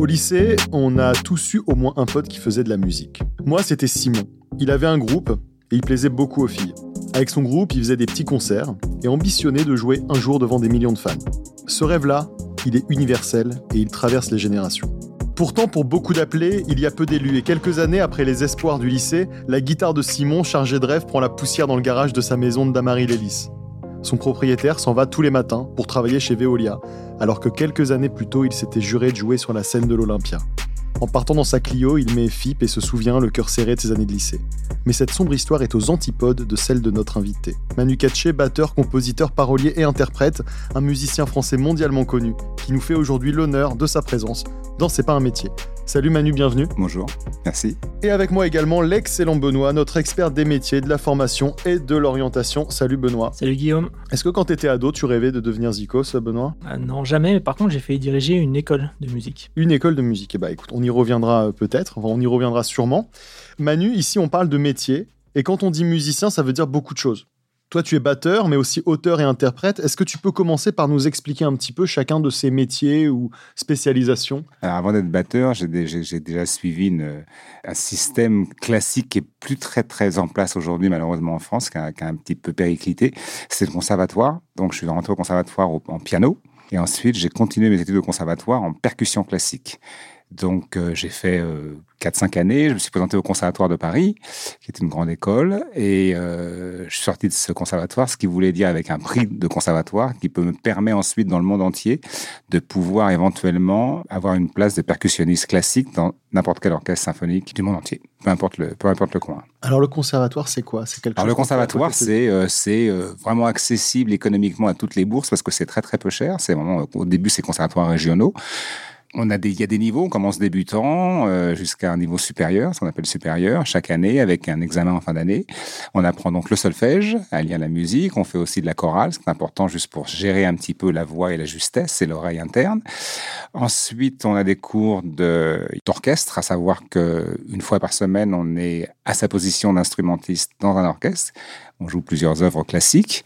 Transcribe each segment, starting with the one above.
Au lycée, on a tous eu au moins un pote qui faisait de la musique. Moi, c'était Simon. Il avait un groupe et il plaisait beaucoup aux filles. Avec son groupe, il faisait des petits concerts et ambitionnait de jouer un jour devant des millions de fans. Ce rêve-là, il est universel et il traverse les générations. Pourtant, pour beaucoup d'appelés, il y a peu d'élus et quelques années après les espoirs du lycée, la guitare de Simon, chargée de rêve, prend la poussière dans le garage de sa maison de Damary-Lélis. Son propriétaire s'en va tous les matins pour travailler chez Veolia, alors que quelques années plus tôt, il s'était juré de jouer sur la scène de l'Olympia. En partant dans sa Clio, il met FIP et se souvient, le cœur serré de ses années de lycée. Mais cette sombre histoire est aux antipodes de celle de notre invité. Manu Katché, batteur, compositeur, parolier et interprète, un musicien français mondialement connu, qui nous fait aujourd'hui l'honneur de sa présence dans C'est pas un métier. Salut Manu, bienvenue. Bonjour, merci. Et avec moi également l'excellent Benoît, notre expert des métiers, de la formation et de l'orientation. Salut Benoît. Salut Guillaume. Est-ce que quand tu étais ado, tu rêvais de devenir Zikos, Benoît? Ah Non, jamais. Mais par contre, j'ai failli diriger une école de musique. Une école de musique. Eh bah écoute, on y reviendra euh, peut-être, enfin, on y reviendra sûrement. Manu, ici on parle de métier. Et quand on dit musicien, ça veut dire beaucoup de choses. Toi, tu es batteur, mais aussi auteur et interprète. Est-ce que tu peux commencer par nous expliquer un petit peu chacun de ces métiers ou spécialisations? Avant d'être batteur, j'ai déjà suivi un système classique qui est plus très très en place aujourd'hui, malheureusement en France, qui a, un petit peu périclité. C'est le conservatoire. Donc, je suis rentré au conservatoire en piano. Et ensuite, j'ai continué mes études au conservatoire en percussion classique. Donc, euh, j'ai fait 4-5 euh, années. Je me suis présenté au Conservatoire de Paris, qui est une grande école. Et euh, je suis sorti de ce conservatoire, ce qui voulait dire avec un prix de conservatoire qui peut me permettre ensuite, dans le monde entier, de pouvoir éventuellement avoir une place de percussionniste classique dans n'importe quel orchestre symphonique du monde entier, peu importe le, peu importe le coin. Alors, le conservatoire, c'est quoi? C'est quelque Alors, le conservatoire, c'est c'est vraiment accessible économiquement à toutes les bourses parce que c'est très, très peu cher. C'est vraiment, au début, c'est conservatoires régionaux on a des, il y a des niveaux. On commence débutant euh, jusqu'à un niveau supérieur, ce qu'on appelle supérieur, chaque année avec un examen en fin d'année. On apprend donc le solfège, à lire la musique. On fait aussi de la chorale, c'est important juste pour gérer un petit peu la voix et la justesse et l'oreille interne. Ensuite, on a des cours d'orchestre, à savoir que une fois par semaine, on est à sa position d'instrumentiste dans un orchestre. On joue plusieurs œuvres classiques.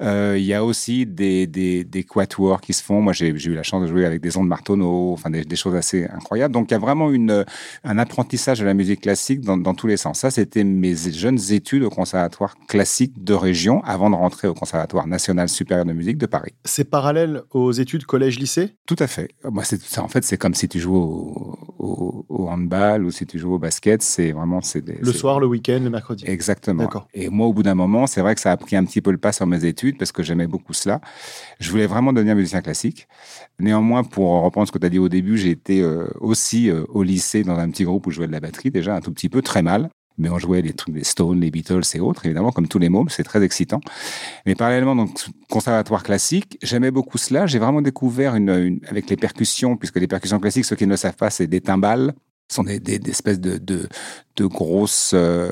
Euh, il y a aussi des, des, des quatuors qui se font. Moi, j'ai eu la chance de jouer avec des ondes Martonneau, enfin des, choses assez incroyables. Donc, il y a vraiment une, un apprentissage de la musique classique dans, dans tous les sens. Ça, c'était mes jeunes études au conservatoire classique de région avant de rentrer au conservatoire national supérieur de musique de Paris. C'est parallèle aux études collège-lycée? Tout à fait. Moi, en fait, c'est comme si tu joues au, au, au, handball ou si tu joues au basket. C'est vraiment c'est le soir, le week-end, le mercredi. Exactement. Et moi, au bout d'un moment c'est vrai que ça a pris un petit peu le pas sur mes études parce que j'aimais beaucoup cela. Je voulais vraiment devenir musicien classique. Néanmoins, pour reprendre ce que tu as dit au début, j'ai été euh, aussi euh, au lycée dans un petit groupe où je jouais de la batterie, déjà un tout petit peu, très mal. Mais on jouait les trucs des Stones, les Beatles et autres, évidemment, comme tous les mômes, c'est très excitant. Mais parallèlement, donc, conservatoire classique, j'aimais beaucoup cela. J'ai vraiment découvert avec les percussions, puisque les percussions classiques, ceux qui ne le savent pas, c'est des timbales, sont des, des, espèces de, de, de grosses euh,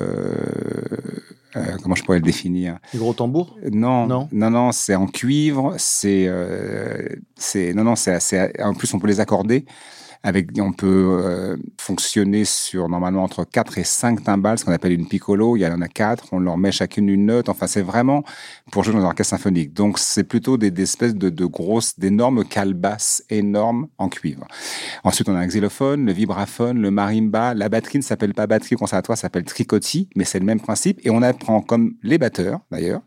euh, comment je pourrais le définir? Des gros tambours? Non, non, non, non c'est en cuivre. C'est, euh, c'est, non, non, c'est. En plus, on peut les accorder avec, on peut euh, fonctionner sur normalement entre 4 et 5 timbales, ce qu'on appelle une piccolo. Il y en a 4, on leur met chacune une note. Enfin, c'est vraiment pour jouer dans un orchestre symphonique. Donc, c'est plutôt des, espèces de, de grosses, d'énormes calebasses énormes en cuivre. Ensuite, on a un xylophone, le vibraphone, le marimba. La batterie ne s'appelle pas batterie au conservatoire, s'appelle tricotti, mais c'est le même principe. Et on apprend, comme les batteurs d'ailleurs,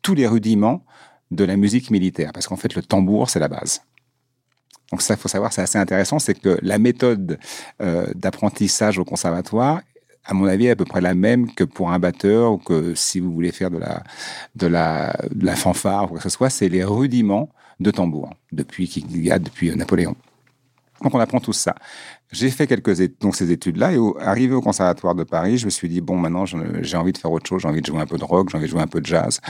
tous les rudiments de la musique militaire. Parce qu'en fait, le tambour, c'est la base. Donc ça, il faut savoir, c'est assez intéressant, c'est que la méthode euh, d'apprentissage au conservatoire, à mon avis, est à peu près la même que pour un batteur ou que si vous voulez faire de la, de la, fanfare ou quoi que ce soit, c'est les rudiments de tambour, depuis qu'il y a depuis Napoléon. Donc on apprend tout ça. J'ai fait quelques donc ces études-là et arrivé au conservatoire de Paris, je me suis dit bon maintenant j'ai envie de faire autre chose, j'ai envie de jouer un peu de rock, j'ai envie de jouer un peu de jazz.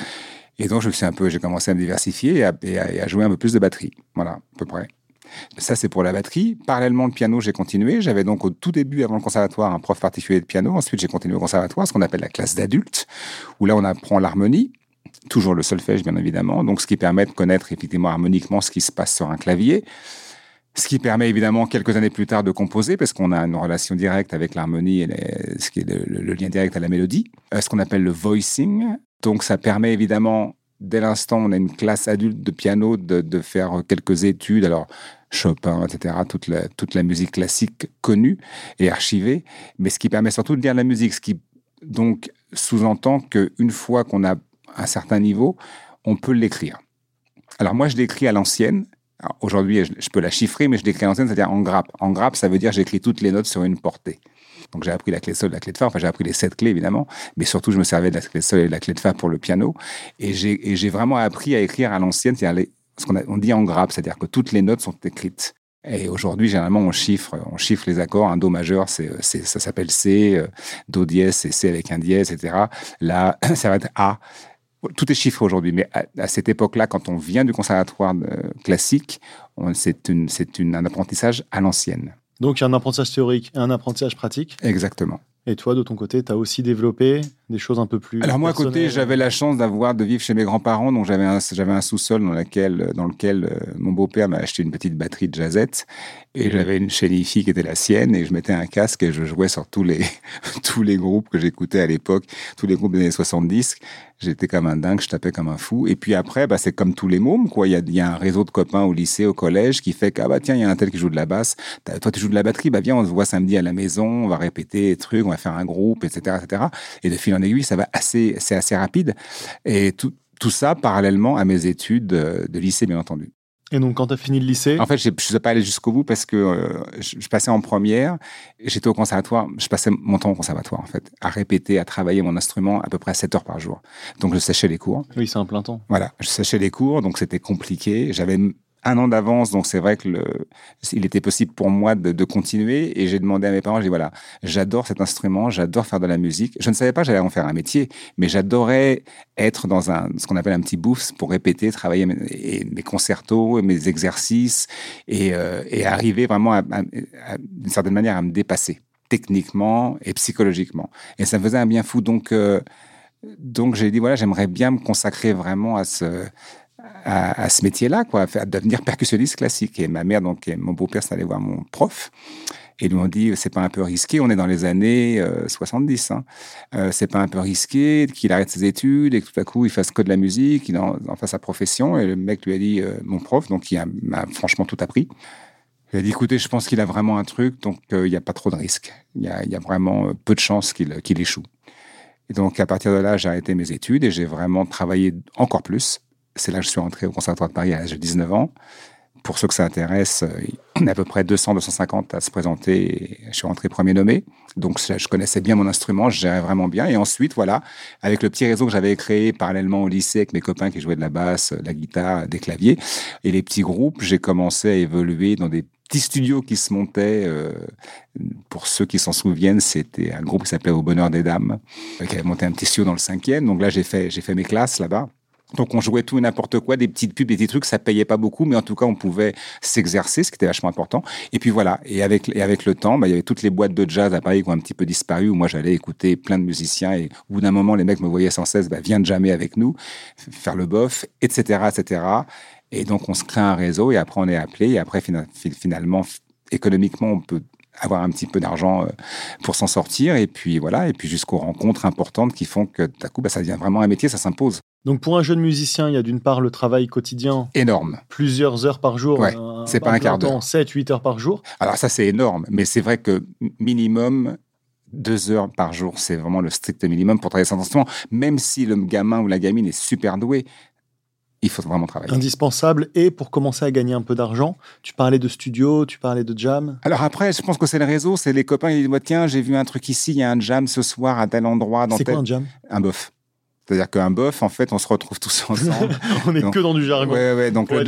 Et donc je suis un peu, j'ai commencé à me diversifier et à, jouer un peu plus de batterie. Voilà, à peu près. Ça, c'est pour la batterie. Parallèlement, le piano, j'ai continué. J'avais donc au tout début, avant le conservatoire, un prof particulier de piano. Ensuite, j'ai continué au conservatoire, ce qu'on appelle la classe d'adultes, où là, on apprend l'harmonie. Toujours le solfège, bien évidemment. Donc, ce qui permet de connaître effectivement harmoniquement ce qui se passe sur un clavier. Ce qui permet évidemment quelques années plus tard de composer parce qu'on a une relation directe avec l'harmonie et ce qui est le, lien direct à la mélodie. Euh, ce qu'on appelle le voicing. Donc ça permet évidemment dès l'instant on a une classe adulte de piano, de, faire quelques études. Alors, Chopin, etc., toute la, toute la musique classique connue et archivée, mais ce qui permet surtout de lire la musique, ce qui donc sous-entend qu'une fois qu'on a un certain niveau, on peut l'écrire. Alors moi, je l'écris à l'ancienne. Aujourd'hui, je, je peux la chiffrer, mais je l'écris à l'ancienne, c'est-à-dire en grappe. En grappe, ça veut dire j'écris toutes les notes sur une portée. Donc j'ai appris la clé sol, la clé de fa. Enfin, j'ai appris les sept clés évidemment, mais surtout je me servais de la clé sol et de la clé de fa pour le piano. Et j'ai vraiment appris à écrire à l'ancienne, c'est-à-dire ce qu'on dit en grappe, c'est-à-dire que toutes les notes sont écrites. Et aujourd'hui, généralement, on chiffre, on chiffre les accords. Un do majeur, ça s'appelle C, euh, do dièse, c'est C avec un dièse, etc. Là, ça va être A. Tout est chiffré aujourd'hui, mais à, cette époque-là, quand on vient du conservatoire euh, classique, c'est, un apprentissage à l'ancienne. Donc, il y a un apprentissage théorique et un apprentissage pratique. Exactement. Et toi, de ton côté, tu as aussi développé des choses un peu plus. Alors moi à côté, j'avais la chance d'avoir de vivre chez mes grands-parents, donc j'avais un, j'avais un sous-sol dans lequel, dans lequel euh, mon beau-père m'a acheté une petite batterie de jazzette et j'avais une chaîne hi-fi qui était la sienne et je mettais un casque et je jouais sur tous les tous les groupes que j'écoutais à l'époque, tous les groupes des années 70. J'étais comme un dingue, je tapais comme un fou. Et puis après, bah, c'est comme tous les mômes, quoi. Il y a, il y a un réseau de copains au lycée, au collège, qui fait que, ah bah tiens, il y a un tel qui joue de la basse. T'as- Toi, tu joues de la batterie, bah viens, on se voit samedi à la maison, on va répéter des trucs, on va faire un groupe, etc., etc. Et de fil en aiguille, ça va assez, c'est assez rapide. Et tout, tout ça parallèlement à mes études de lycée, bien entendu. Et donc, quand tu as fini le lycée, En fait, je ne suis pas allé jusqu'au bout parce que euh, je, je passais en première, j'étais au conservatoire, je passais mon temps au conservatoire, en fait, à répéter, à travailler mon instrument à peu près 7 heures par jour. Donc, je séchais les cours. oui, c'est un plein temps. Voilà, je séchais les cours, donc c'était compliqué. J'avais un an d'avance, donc c'est vrai que le, il était possible pour moi de, de continuer. Et j'ai demandé à mes parents, j'ai dit voilà, j'adore cet instrument, j'adore faire de la musique. Je ne savais pas j'allais en faire un métier, mais j'adorais être dans un, ce qu'on appelle un petit booth pour répéter, travailler mes, et mes concertos, mes exercices et, euh, et arriver vraiment à- à- à- d'une certaine manière à me dépasser techniquement et psychologiquement. Et ça me faisait un bien fou. Donc, euh, donc j'ai dit voilà, j'aimerais bien me consacrer vraiment à ce à, ce métier-là, quoi, à devenir percussionniste classique. Et ma mère, donc, et mon beau-père, c'est allé voir mon prof. Et lui ont dit, c'est pas un peu risqué, on est dans les années euh, 70, hein. Euh, c'est pas un peu risqué qu'il arrête ses études et que tout à coup il fasse que de la musique, qu'il en, fasse sa profession. Et le mec lui a dit, euh, mon prof, donc a- m'a franchement tout appris, il a dit, écoutez, je pense qu'il a vraiment un truc, donc euh, il n'y a pas trop de risques. Il y a, il vraiment euh, peu de chances qu'il échoue. Et donc, à partir de là, j'ai arrêté mes études et j'ai vraiment travaillé encore plus. C'est là que je suis rentré au Conservatoire de Paris à l'âge de 19 ans. Pour ceux que ça intéresse, euh, on est à peu près 200, 250 à se présenter. Je suis rentré premier nommé. Donc, je connaissais bien mon instrument, je gérais vraiment bien. Et ensuite, voilà, avec le petit réseau que j'avais créé parallèlement au lycée avec mes copains qui jouaient de la basse, de la guitare, des claviers et les petits groupes, j'ai commencé à évoluer dans des petits studios qui se montaient. euh, pour ceux qui s'en souviennent, c'était un groupe qui s'appelait Au Bonheur des Dames, euh, qui avait monté un petit studio dans le cinquième. Donc là, j'ai fait, j'ai fait mes classes là-bas. Donc on jouait tout et n'importe quoi, des petites pubs, des petits trucs, ça payait pas beaucoup, mais en tout cas on pouvait s'exercer, ce qui était vachement important. Et puis voilà, et avec, et avec le temps, bah, il y avait toutes les boîtes de jazz à Paris qui ont un petit peu disparu, où moi j'allais écouter plein de musiciens, et au bout d'un moment les mecs me voyaient sans cesse, bah, viens de jamais avec nous, faire le bof, etc., etc. Et donc on se crée un réseau, et après on est appelé, et après fina- fi- finalement, économiquement, on peut avoir un petit peu d'argent euh, pour s'en sortir, et puis voilà, et puis jusqu'aux rencontres importantes qui font que d'un coup, bah, ça devient vraiment un métier, ça s'impose. Donc, pour un jeune musicien, il y a d'une part le travail quotidien, Énorme. plusieurs heures par jour. Ouais, c'est pas un quart d'heure. 7, 8 heures par jour. Alors ça, c'est énorme, mais c'est vrai que minimum deux heures par jour, c'est vraiment le strict minimum pour travailler sans instrument. Même si le gamin ou la gamine est super doué, il faut vraiment travailler. Indispensable. Et pour commencer à gagner un peu d'argent, tu parlais de studio, tu parlais de jam. Alors après, je pense que c'est le réseau, c'est les copains qui disent, tiens, j'ai vu un truc ici, il y a un jam ce soir à tel endroit. dans C'est tel... quoi un jam? Un bof. C'est-à-dire qu'un bof, en fait, on se retrouve tous ensemble. On est Non. que dans du jargon. Ouais, ouais, donc le,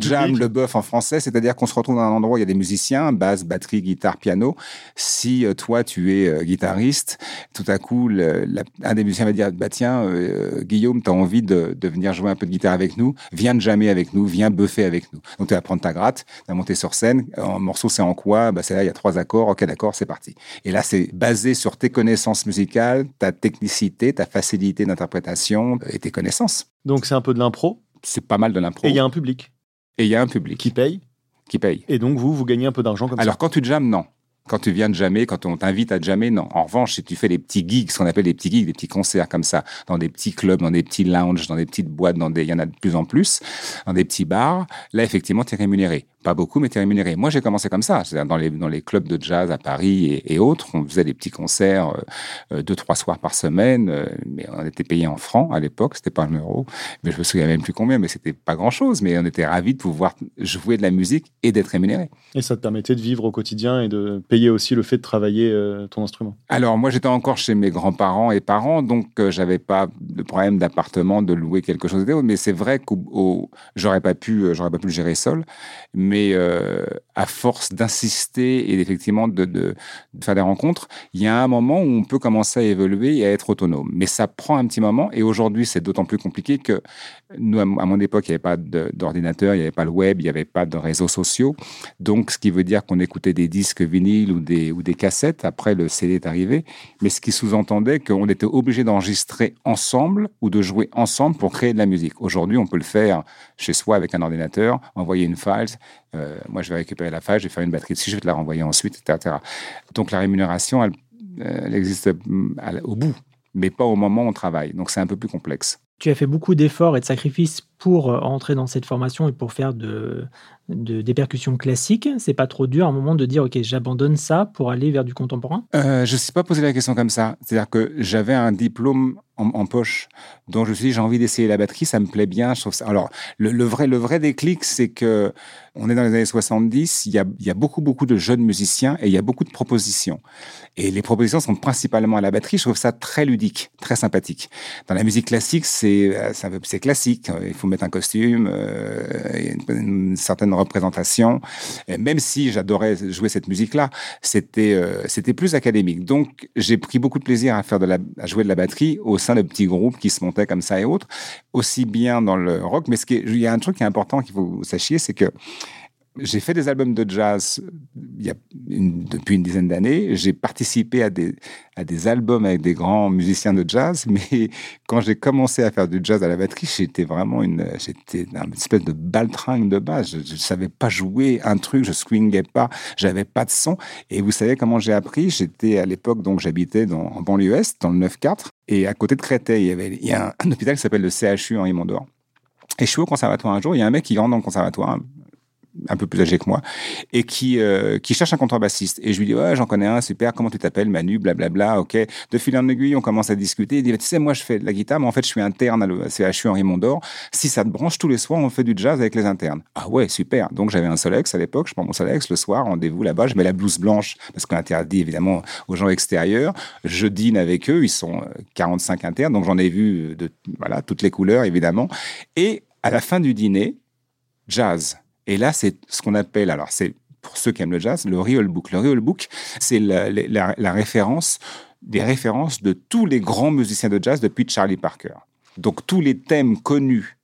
jam, public. le buff en français, c'est-à-dire qu'on se retrouve dans un endroit où il y a des musiciens, basse, batterie, guitare, piano. Si euh, toi, tu es euh, guitariste, tout à coup, la- un des musiciens va dire, bah tiens, euh, Guillaume, tu as envie de, de venir jouer un peu de guitare avec nous, viens de jammer avec nous, viens buffer avec nous. Donc tu vas prendre ta gratte, tu vas monter sur scène, en morceau c'est en quoi? Bah, C'est là, il y a trois accords, ok d'accord, c'est parti. Et là, c'est basé sur tes connaissances musicales, ta technicité, ta facilité d'interprétation et tes connaissances. Donc, c'est un peu de l'impro. C'est pas mal de l'impro. Et il y a un public Et il y a un public qui paye. qui paye. Et donc, vous, vous gagnez un peu d'argent comme Alors, quand tu jammes, non. Quand tu viens de jamais, quand on t'invite à jamais, non. En revanche, si tu fais des petits gigs, ce qu'on appelle des petits gigs, des petits concerts comme ça, dans des petits clubs, dans des petits lounges, dans des petites boîtes, dans des, il y en a de plus en plus, dans des petits bars, là, effectivement, tu es rémunéré. Pas beaucoup, mais tu es rémunéré. Moi, j'ai commencé comme ça. C'est-à-dire dans les, dans les clubs de jazz à Paris et, autres, on faisait des petits concerts euh, euh, deux, trois soirs par semaine, euh, mais on était payé en francs à l'époque, c'était pas un euro, mais je me souviens même plus combien, mais c'était pas grand-chose, mais on était ravis de pouvoir jouer de la musique et d'être rémunéré. Et ça te permettait de vivre au quotidien et de payer aussi le fait de travailler ton instrument Alors, moi, j'étais encore chez mes grands-parents et parents, donc j'avais pas de problème d'appartement, de louer quelque chose, mais c'est vrai que j'aurais pas pu, j'aurais pas pu le gérer seul, mais euh, à force d'insister et effectivement de, faire des rencontres, il y a un moment où on peut commencer à évoluer et à être autonome. Mais ça prend un petit moment et aujourd'hui c'est d'autant plus compliqué que nous, à mon époque, il n'y avait pas d'ordinateur, il n'y avait pas le web, il n'y avait pas de réseaux sociaux. Donc, ce qui veut dire qu'on écoutait des disques vinyles ou des cassettes. Après, le CD est arrivé. Mais ce qui sous-entendait qu'on était obligé d'enregistrer ensemble ou de jouer ensemble pour créer de la musique. Aujourd'hui, on peut le faire chez soi avec un ordinateur, envoyer une file. Euh, moi, je vais récupérer la file, je vais faire une batterie dessus, je vais te la renvoyer ensuite, etc. Donc, la rémunération, elle, elle existe au bout, mais pas au moment où on travaille. Donc, c'est un peu plus complexe. Tu as fait beaucoup d'efforts et de sacrifices pour euh, entrer dans cette formation et pour faire de, des percussions classiques. C'est pas trop dur à un moment de dire ok j'abandonne ça pour aller vers du contemporain? Euh, Je ne sais pas poser la question comme ça. C'est-à-dire que j'avais un diplôme en, poche, dont je me suis dit j'ai envie d'essayer la batterie, ça me plaît bien. Je ça. Alors le, vrai le vrai déclic, c'est que on est dans les années 70, il y, a, y a beaucoup beaucoup de jeunes musiciens et il y a beaucoup de propositions. Et les propositions sont principalement à la batterie. Je trouve ça très ludique, très sympathique. Dans la musique classique, c'est euh, classique. Il faut mettre un costume, euh, une, certaine représentation. Et même si j'adorais jouer cette musique-là, c'était euh, c'était plus académique. Donc j'ai pris beaucoup de plaisir à faire de la, à jouer de la batterie au sein de petits groupes qui se montaient comme ça et autres, aussi bien dans le rock. Mais ce qui il y a un truc qui est important qu'il faut que vous sachiez, c'est que j'ai fait des albums de jazz a depuis une dizaine d'années. J'ai participé à des, à des albums avec des grands musiciens de jazz, mais quand j'ai commencé à faire du jazz à la batterie, j'étais vraiment une, j'étais une espèce de baltringue de base. Je ne savais pas jouer un truc, je swingais pas, j'avais pas de son. Et vous savez comment j'ai appris? J'étais à l'époque, donc j'habitais en banlieue est, dans le 9-4, et à côté de Créteil, il y avait il y a un, hôpital qui s'appelle le CHU Henri Mondor. Et je suis au conservatoire un jour, il y a un mec qui rentre dans le conservatoire, un peu plus âgé que moi, et qui, euh, qui cherche un contrebassiste. Et je lui dis, ouais, j'en connais un, super, comment tu t'appelles, Manu, blablabla, ok. De fil en aiguille, on commence à discuter. Il dit, tu sais, moi, je fais de la guitare, mais en fait, je suis interne à CHU Henri Mondor. Si ça te branche, tous les soirs, on fait du jazz avec les internes. Ah ouais, super. Donc, j'avais un Solex à l'époque, je prends mon Solex le soir, rendez-vous là-bas, je mets la blouse blanche, parce qu'on interdit évidemment aux gens extérieurs. Je dîne avec eux, ils sont 45 euh, internes, donc j'en ai vu de, voilà, toutes les couleurs, évidemment. Et à la fin du dîner, jazz et là, c'est ce qu'on appelle, alors c'est pour ceux qui aiment le jazz, le real book. Le real book, c'est la, la, référence, des références de tous les grands musiciens de jazz depuis Charlie Parker. Donc tous les thèmes connus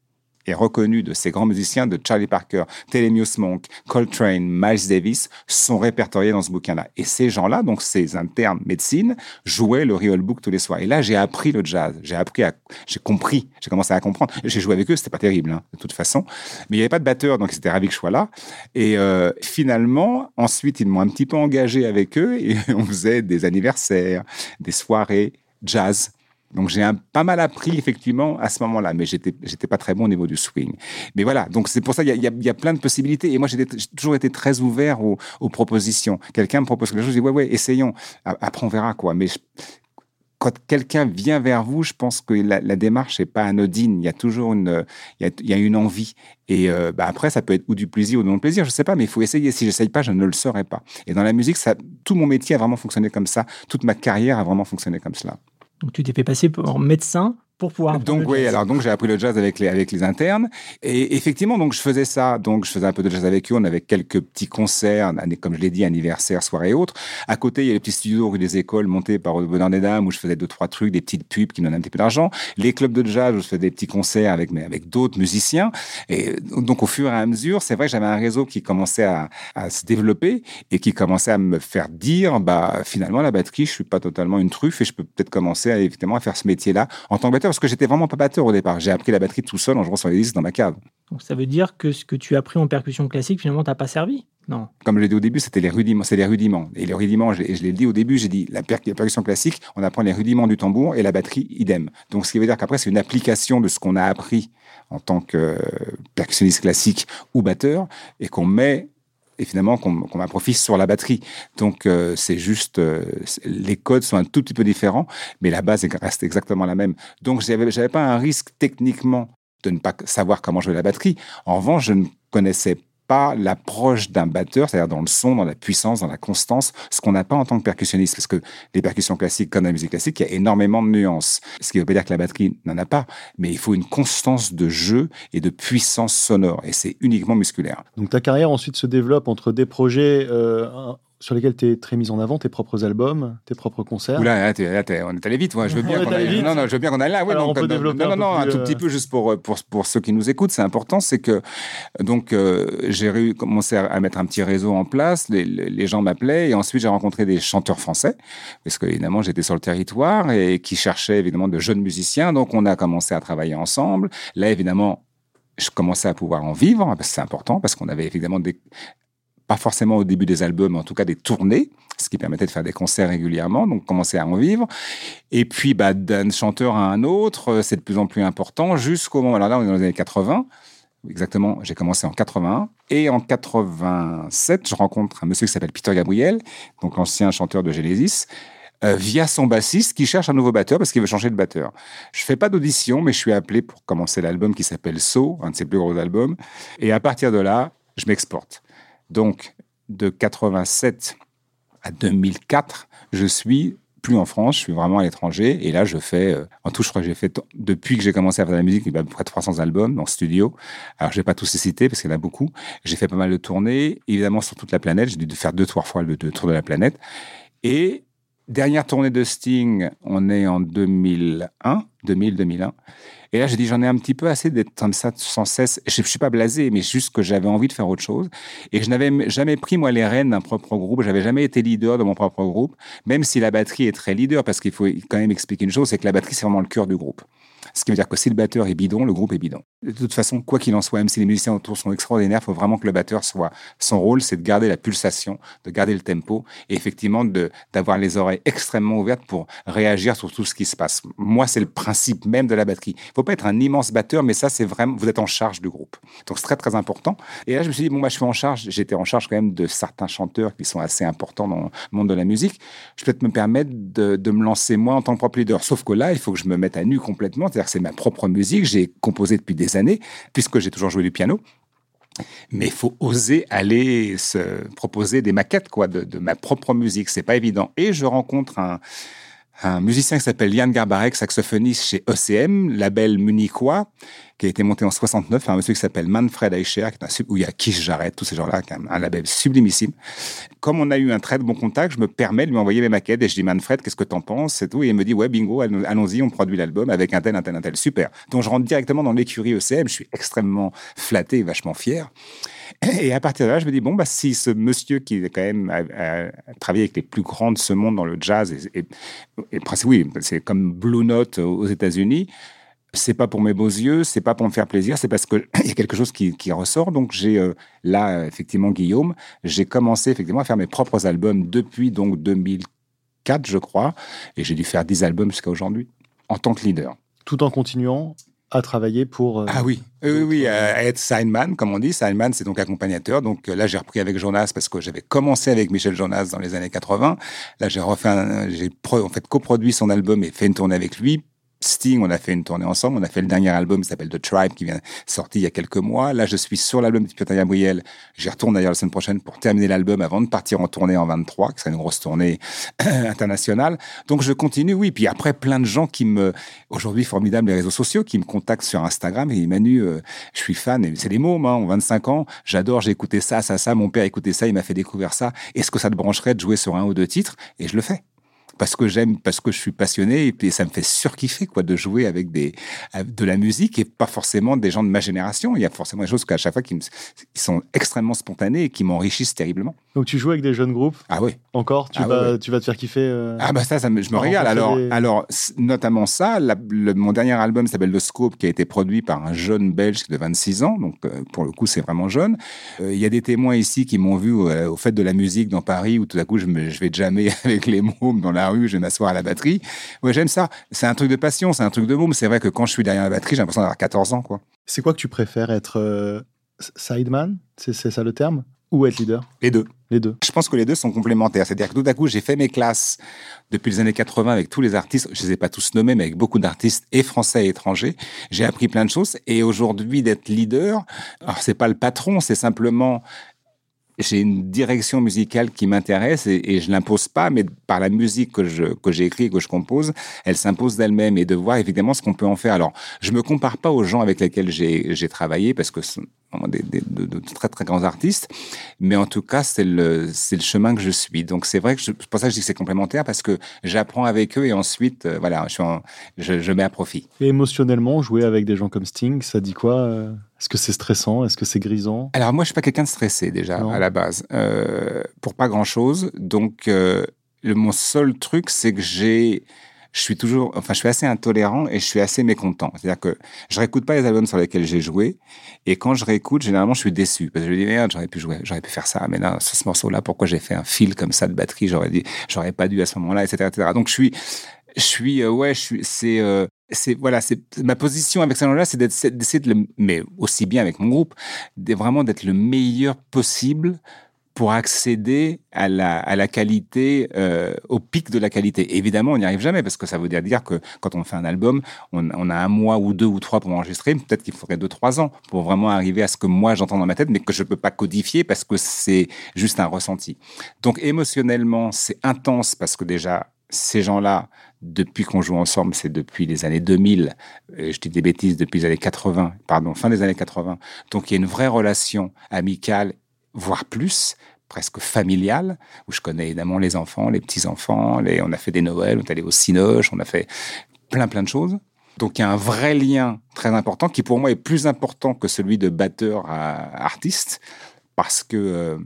et reconnu de ces grands musiciens de Charlie Parker, Thelonious Monk, Coltrane, Miles Davis sont répertoriés dans ce bouquin-là. Et ces gens-là, donc ces internes médecine, jouaient le real book tous les soirs. Et là, j'ai appris le jazz. J'ai appris à, j'ai compris, j'ai commencé à comprendre. J'ai joué avec eux, c'était pas terrible, hein, de toute façon. Mais il n'y avait pas de batteur, donc c'était ravi que je sois là. Et euh, finalement, ensuite, ils m'ont un petit peu engagé avec eux et on faisait des anniversaires, des soirées jazz. Donc j'ai pas mal appris effectivement à ce moment-là, mais j'étais j'étais pas très bon au niveau du swing. Mais voilà, donc c'est pour ça il y a, plein de possibilités. Et moi j'ai toujours été très ouvert aux, propositions. Quelqu'un me propose quelque chose, je dis ouais ouais essayons. Après on verra quoi. Mais quand quelqu'un vient vers vous, je pense que la, démarche n'est pas anodine. Il y a toujours une, il y a, une envie. Et euh, bah après, ça peut être ou du plaisir ou du non-plaisir, je sais pas, mais il faut essayer. Si j'essaye pas, je ne le saurais pas. Et dans la musique, tout mon métier a vraiment fonctionné comme ça. Toute ma carrière a vraiment fonctionné comme cela. Donc tu t'es fait passer pour médecin pour pouvoir. Donc oui, alors donc j'ai appris le jazz avec les avec les internes et effectivement donc je faisais ça, donc je faisais un peu de jazz avec eux, on avait quelques petits concerts, comme je l'ai dit, anniversaires, soirées et autres. À côté il y a les petits studios rue des écoles montés par le Bonheur des Dames où je faisais deux trois trucs, des petites pubs qui me donnaient un petit peu d'argent. Les clubs de jazz où je faisais des petits concerts avec mais avec d'autres musiciens et donc au fur et à mesure, c'est vrai que j'avais un réseau qui commençait à, à, se développer et qui commençait à me faire dire bah finalement la batterie je suis pas totalement une truffe et je peux peut-être commencer à, effectivement à faire ce métier là en tant que batteur parce que j'étais vraiment pas batteur au départ. J'ai appris la batterie tout seul en jouant sur les disques dans ma cave. Donc ça veut dire que ce que tu as appris en percussion classique, finalement, t'as pas servi? Non. Comme je l'ai dit au début, c'était les rudiments, c'est les rudiments. Et les rudiments, je, je l'ai dit au début, j'ai dit la, per la, percussion classique, on apprend les rudiments du tambour et la batterie idem. Donc ce qui veut dire qu'après c'est une application de ce qu'on a appris en tant que percussionniste classique ou batteur et qu'on met et finalement qu'on qu sur la batterie. Donc euh, c'est juste euh, les codes sont un tout petit peu différents, mais la base reste exactement la même. Donc j'avais pas un risque techniquement de ne pas savoir comment jouer la batterie. En revanche, je ne connaissais pas l'approche d'un batteur, c'est-à-dire dans le son, dans la puissance, dans la constance, ce qu'on n'a pas en tant que percussionniste. Parce que les percussions classiques, comme la musique classique, il y a énormément de nuances. Ce qui veut pas dire que la batterie n'en a pas, mais il faut une constance de jeu et de puissance sonore. Et c'est uniquement musculaire. Donc ta carrière ensuite se développe entre des projets euh, sur lesquels tu es très mis en avant, tes propres albums, tes propres concerts. Oula, là, là, là on est allé vite. Ouais. Je veux bien qu'on aille. Non, non, je veux bien qu'on aille là. Ouais, Alors donc, on peut développer non, un, non, non, un tout plus, petit peu juste pour, pour, pour ceux qui nous écoutent, c'est important, c'est que donc euh, j'ai commencé à, à, mettre un petit réseau en place. Les, les gens m'appelaient et ensuite j'ai rencontré des chanteurs français parce que évidemment j'étais sur le territoire et qui cherchaient évidemment de jeunes musiciens. Donc on a commencé à travailler ensemble. Là évidemment je commençais à pouvoir en vivre, parce que c'est important, parce qu'on avait évidemment des, pas forcément au début des albums, mais en tout cas des tournées, ce qui permettait de faire des concerts régulièrement, donc commencer à en vivre. Et puis, bah, d'un chanteur à un autre, c'est de plus en plus important, jusqu'au moment, alors là, on est dans les années 80, exactement, j'ai commencé en 81, et en 87, je rencontre un monsieur qui s'appelle Peter Gabriel, donc l'ancien chanteur de Genesis, euh, via son bassiste qui cherche un nouveau batteur parce qu'il veut changer de batteur. Je fais pas d'audition, mais je suis appelé pour commencer l'album qui s'appelle So, un de ses plus gros albums. Et à partir de là, je m'exporte. Donc, de 87 à 2004, je suis plus en France, je suis vraiment à l'étranger. Et là, je fais, euh, en tout, je crois que j'ai fait, depuis que j'ai commencé à faire de la musique, il y a à peu près 300 albums dans studio. Alors, je vais pas tous les citer parce qu'il y en a beaucoup. J'ai fait pas mal de tournées, évidemment, sur toute la planète. J'ai dû faire deux, trois fois le, tour de la planète. Et dernière tournée de Sting, on est en 2001, 2000-2001. Et là, j'ai dit, j'en ai un petit peu assez d'être comme ça sans cesse. Je ne suis pas blasé, mais juste que j'avais envie de faire autre chose. Et je n'avais jamais pris, moi, les rênes d'un propre groupe. J'avais jamais été leader de mon propre groupe, même si la batterie est très leader, parce qu'il faut quand même expliquer une chose, c'est que la batterie, c'est vraiment le cœur du groupe. Ce qui veut dire que si le batteur est bidon, le groupe est bidon. De toute façon, quoi qu'il en soit, même si les musiciens autour sont extraordinaires, il faut vraiment que le batteur soit. Son rôle, c'est de garder la pulsation, de garder le tempo et effectivement d'avoir les oreilles extrêmement ouvertes pour réagir sur tout ce qui se passe. Moi, c'est le principe même de la batterie. Il faut pas être un immense batteur, mais ça, c'est vraiment. Vous êtes en charge du groupe. Donc, c'est très, très important. Et là, je me suis dit, bon, moi, je suis en charge. J'étais en charge quand même de certains chanteurs qui sont assez importants dans le monde de la musique. Je peux peut-être me permettre de, de me lancer moi en tant que propre leader. Sauf que là, il faut que je me mette à nu complètement. C'est ma propre musique. J'ai composé depuis des années, puisque j'ai toujours joué du piano. Mais il faut oser aller se proposer des maquettes quoi, de, de ma propre musique. C'est pas évident. Et je rencontre un, un musicien qui s'appelle Yann Garbarek, saxophoniste chez ECM, label munichois, qui a été monté en 69 par un monsieur qui s'appelle Manfred Eicher, qui est un, où il y a Kish Jarrett, tous ces gens-là, un, un label sublimissime. Comme on a eu un très bon contact, je me permets de lui envoyer mes maquettes et je dis Manfred, qu'est-ce que t'en penses et tout. Et il me dit ouais bingo, allons-y, on produit l'album avec un tel, un tel, un tel, super. Donc je rentre directement dans l'écurie ECM, je suis extrêmement flatté et vachement fier. Et à partir de là, je me dis, bon, bah, si ce monsieur qui est quand même travaillé avec les plus grands de ce monde dans le jazz, et, et, oui, c'est comme Blue Note aux États-Unis, c'est pas pour mes beaux yeux, c'est pas pour me faire plaisir, c'est parce qu'il y a quelque chose qui, qui ressort. Donc j'ai euh, là, effectivement, Guillaume, j'ai commencé effectivement à faire mes propres albums depuis donc 2004, je crois, et j'ai dû faire 10 albums jusqu'à aujourd'hui, en tant que leader. Tout en continuant à travailler pour. Euh, ah oui, oui, oui, à être signman, comme on dit. Signman, c'est donc accompagnateur. Donc là, j'ai repris avec Jonas parce que j'avais commencé avec Michel Jonas dans les années 80. Là, j'ai refait, j'ai en fait coproduit son album et fait une tournée avec lui. Sting, on a fait une tournée ensemble. On a fait le dernier album qui s'appelle The Tribe qui vient sorti il y a quelques mois. Là, je suis sur l'album de Peter Gabriel. J'y retourne d'ailleurs la semaine prochaine pour terminer l'album avant de partir en tournée en 23, qui sera une grosse tournée internationale. Donc, je continue, oui. Puis après, plein de gens qui me, aujourd'hui, formidable les réseaux sociaux, qui me contactent sur Instagram et Manu, euh, je suis fan. Et c'est des mots, hein, 25 ans. J'adore, j'ai écouté ça, ça, ça. Mon père écoutait ça, il m'a fait découvrir ça. Est-ce que ça te brancherait de jouer sur un ou deux titres? Et je le fais. Parce que j'aime, parce que je suis passionné et puis ça me fait surkiffer quoi de jouer avec des de la musique et pas forcément des gens de ma génération. Il y a forcément des choses qu'à chaque fois qui, me, qui sont extrêmement spontanées et qui m'enrichissent terriblement. Donc tu joues avec des jeunes groupes Ah oui. Encore? Tu Ah vas tu vas te faire kiffer euh, Ah bah ça, ça me- je me régale. Alors, des- alors notamment ça, la- le- mon dernier album s'appelle The Scope, qui a été produit par un jeune Belge de 26 ans, donc euh, pour le coup c'est vraiment jeune. Euh, Il y a des témoins ici qui m'ont vu au fait de la musique dans Paris, où tout à coup je, me, je vais jammer avec les mômes dans la rue, je vais m'asseoir à la batterie. Ouais, j'aime ça. C'est un truc de passion, c'est un truc de môme. C'est vrai que quand je suis derrière la batterie, j'ai l'impression d'avoir 14 ans, quoi. C'est quoi que tu préfères être euh, sideman? C'est ça le terme? Ou être leader? Les deux. Les deux. Je pense que les deux sont complémentaires. C'est-à-dire que tout à coup, j'ai fait mes classes depuis les années 80 avec tous les artistes. Je les ai pas tous nommés, mais avec beaucoup d'artistes et français et étrangers. J'ai appris plein de choses. Et aujourd'hui, d'être leader, alors c'est pas le patron, c'est simplement j'ai une direction musicale qui m'intéresse et, et je l'impose pas, mais par la musique que je que j'ai écrit, que je compose, elle s'impose d'elle-même et de voir évidemment ce qu'on peut en faire. Alors, je me compare pas aux gens avec lesquels j'ai travaillé parce que vraiment des, des- de, de très très grands artistes, mais en tout cas c'est le c'est le chemin que je suis. Donc c'est vrai que je- c'est pour ça que je dis que c'est complémentaire parce que j'apprends avec eux et ensuite euh, voilà, je, suis en- je, je mets à profit. Et émotionnellement, jouer avec des gens comme Sting, ça dit quoi euh? Est-ce que c'est stressant? Est-ce que c'est grisant? Alors moi, je suis pas quelqu'un de stressé déjà Non. à la base, euh, pour pas grand chose. Donc euh, le, mon seul truc, c'est que j'ai, je suis toujours, enfin, je suis assez intolérant et je suis assez mécontent. C'est-à-dire que je réécoute pas les albums sur lesquels j'ai joué et quand je réécoute, généralement, je suis déçu parce que je me dis merde, j'aurais pu jouer, j'aurais pu faire ça, mais là, ce morceau-là, pourquoi j'ai fait un fil comme ça de batterie? J'aurais dit, j'aurais pas dû à ce moment-là, etc., etc. Donc je suis, je suis, euh, ouais, je suis, c'est. euh, c'est voilà, c'est ma position avec c'est d'être- c'est d'essayer de le, mais aussi bien avec mon groupe, de vraiment d'être le meilleur possible pour accéder à la, à la qualité, euh, au pic de la qualité. Évidemment, on n'y arrive jamais parce que ça veut dire, que quand on fait un album, on, a un mois ou deux ou trois pour enregistrer. Peut-être qu'il faudrait deux, trois ans pour vraiment arriver à ce que moi j'entends dans ma tête, mais que je peux pas codifier parce que c'est juste un ressenti. Donc émotionnellement, c'est intense parce que déjà, ces gens-là, depuis qu'on joue ensemble, c'est depuis les années 2000, euh, je dis des bêtises, depuis les années 80, pardon, fin des années 80. Donc il y a une vraie relation amicale, voire plus, presque familiale, où je connais évidemment les enfants, les petits-enfants, on a fait des Noëls, on est allé au Cinoche, on a fait plein plein de choses. Donc il y a un vrai lien très important qui pour moi est plus important que celui de batteur à artiste, parce que euh,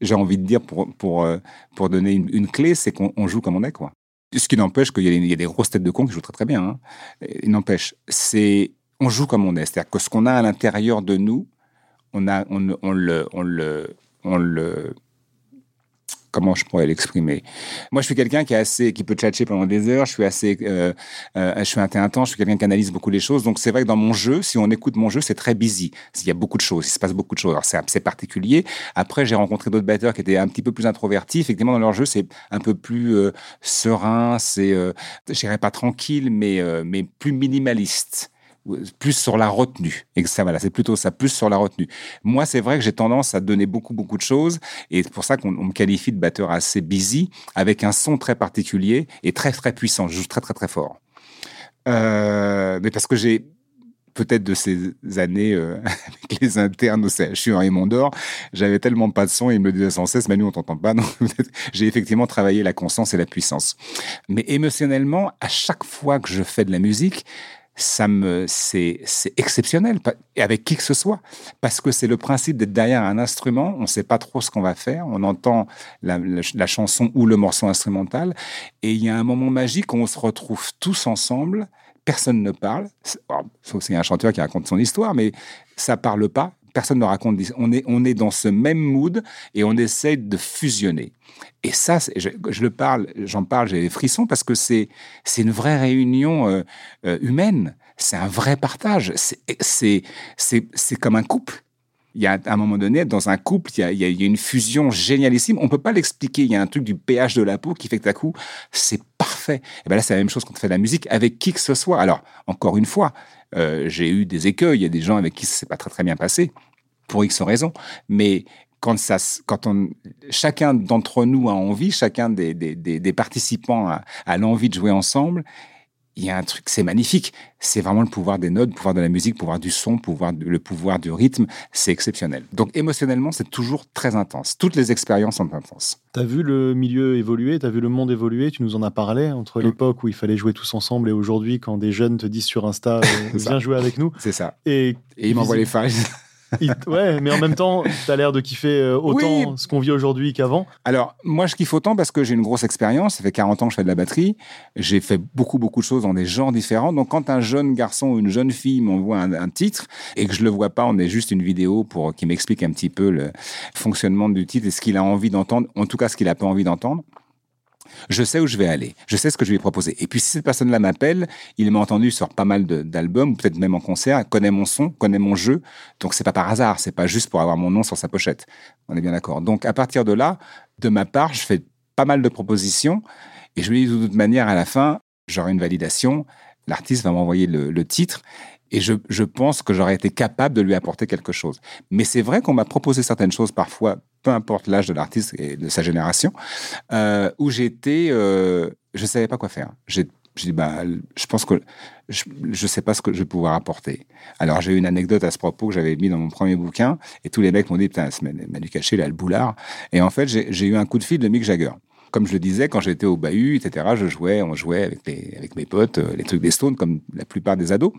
j'ai envie de dire, pour, pour, euh, pour donner une, clé, c'est qu'on on joue comme on est, quoi. Ce qui n'empêche qu'il y, a des- grosses têtes de cons qui jouent très très bien. Hein. Il n'empêche, c'est on joue comme on est. C'est-à-dire que ce qu'on a à l'intérieur de nous, on, a, on, le- on le, on le, comment je pourrais l'exprimer? Moi, je suis quelqu'un qui qui peut tchatcher pendant des heures. Je suis assez, euh, euh, je suis intense. Je suis quelqu'un qui analyse beaucoup les choses. Donc, c'est vrai que dans mon jeu, si on écoute mon jeu, c'est très busy. Il y a beaucoup de choses. Il se passe beaucoup de choses. Alors, c'est c'est particulier. Après, j'ai rencontré d'autres batteurs qui étaient un petit peu plus introvertis. Effectivement, dans leur jeu, c'est un peu plus euh, serein. C'est, euh, je dirais pas tranquille, mais euh, mais plus minimaliste plus sur la retenue. Et c'est plutôt ça, plus sur la retenue. Moi, c'est vrai que j'ai tendance à donner beaucoup, beaucoup de choses. Et c'est pour ça qu'on on me qualifie de batteur assez busy, avec un son très particulier et très, très puissant. Je joue très, très, très fort. Euh, mais parce que j'ai peut-être de ces années euh, avec les internes au CHU en Raymond d'Or, j'avais tellement pas de son, ils me le disaient sans cesse, Manu, on t'entend pas. Donc, j'ai effectivement travaillé la constance et la puissance. Mais émotionnellement, à chaque fois que je fais de la musique, ça me c'est c'est exceptionnel et avec qui que ce soit. Parce que c'est le principe d'être derrière un instrument on ne sait pas trop ce qu'on va faire on entend la, chanson ou le morceau instrumental et il y a un moment magique où on se retrouve tous ensemble personne ne parle C'est- bon, sauf a un chanteur qui raconte son histoire mais ça parle pas personne ne raconte on est on est dans ce même mood et on essaie de fusionner et ça je, je le parle j'en parle j'ai des frissons parce que c'est c'est une vraie réunion euh, euh, humaine. C'est un vrai partage. C'est c'est comme un couple. Il y a un moment donné, dans un couple, il y a, une fusion génialissime. On peut pas l'expliquer. Il y a un truc du pH de la peau qui fait que d'un coup, c'est parfait. Et ben là, c'est la même chose quand on fait de la musique avec qui que ce soit. Alors, encore une fois, euh, j'ai eu des écueils. Il y a des gens avec qui ça s'est pas très très bien passé pour X raisons. Mais quand ça, quand on, chacun d'entre nous a envie, chacun des, des, participants a l'envie de jouer ensemble, il y a un truc, c'est magnifique. C'est vraiment le pouvoir des notes, le pouvoir de la musique, le pouvoir du son, le pouvoir, le pouvoir du rythme. C'est exceptionnel. Donc émotionnellement, c'est toujours très intense. Toutes les expériences sont intenses. Tu as vu le milieu évoluer, tu as vu le monde évoluer, tu nous en as parlé, entre l'époque où il fallait jouer tous ensemble et aujourd'hui quand des jeunes te disent sur Insta, euh, viens jouer avec nous. C'est ça. Et, et ils m'envoient les files. Ouais, mais en même temps, tu as l'air de kiffer euh, autant ce qu'on vit aujourd'hui qu'avant. Alors, moi, je kiffe autant parce que j'ai une grosse expérience. Ça fait 40 ans que je fais de la batterie. J'ai fait beaucoup, beaucoup de choses dans des genres différents. Donc, quand un jeune garçon ou une jeune fille m'envoie un, titre et que je le vois pas, on est juste une vidéo pour qui m'explique un petit peu le fonctionnement du titre et ce qu'il a envie d'entendre, en tout cas ce qu'il a pas envie d'entendre je sais où je vais aller, je sais ce que je vais proposer. Et puis si cette personne-là m'appelle, il m'a entendu sur pas mal d'albums, peut-être même en concert, connaît mon son, connaît mon jeu, donc c'est pas par hasard, c'est pas juste pour avoir mon nom sur sa pochette. On est bien d'accord. Donc à partir de là, de ma part, je fais pas mal de propositions et je lui dis de toute manière à la fin, j'aurai une validation, l'artiste va m'envoyer le, titre et je, je pense que j'aurais été capable de lui apporter quelque chose. Mais c'est vrai qu'on m'a proposé certaines choses parfois peu importe l'âge de l'artiste et de sa génération, euh, où j'étais, euh, je savais pas quoi faire. J'ai dit, bah, je pense que je ne sais pas ce que je vais pouvoir apporter. Alors, j'ai eu une anecdote à ce propos que j'avais mis dans mon premier bouquin, et tous les mecs m'ont dit, putain, m'a du caché, là, le boulard. Et en fait, j'ai eu un coup de fil de Mick Jagger. Comme je le disais, quand j'étais au bahut, etc., je jouais, on jouait avec, les, avec mes potes, euh, les trucs des Stones, comme la plupart des ados.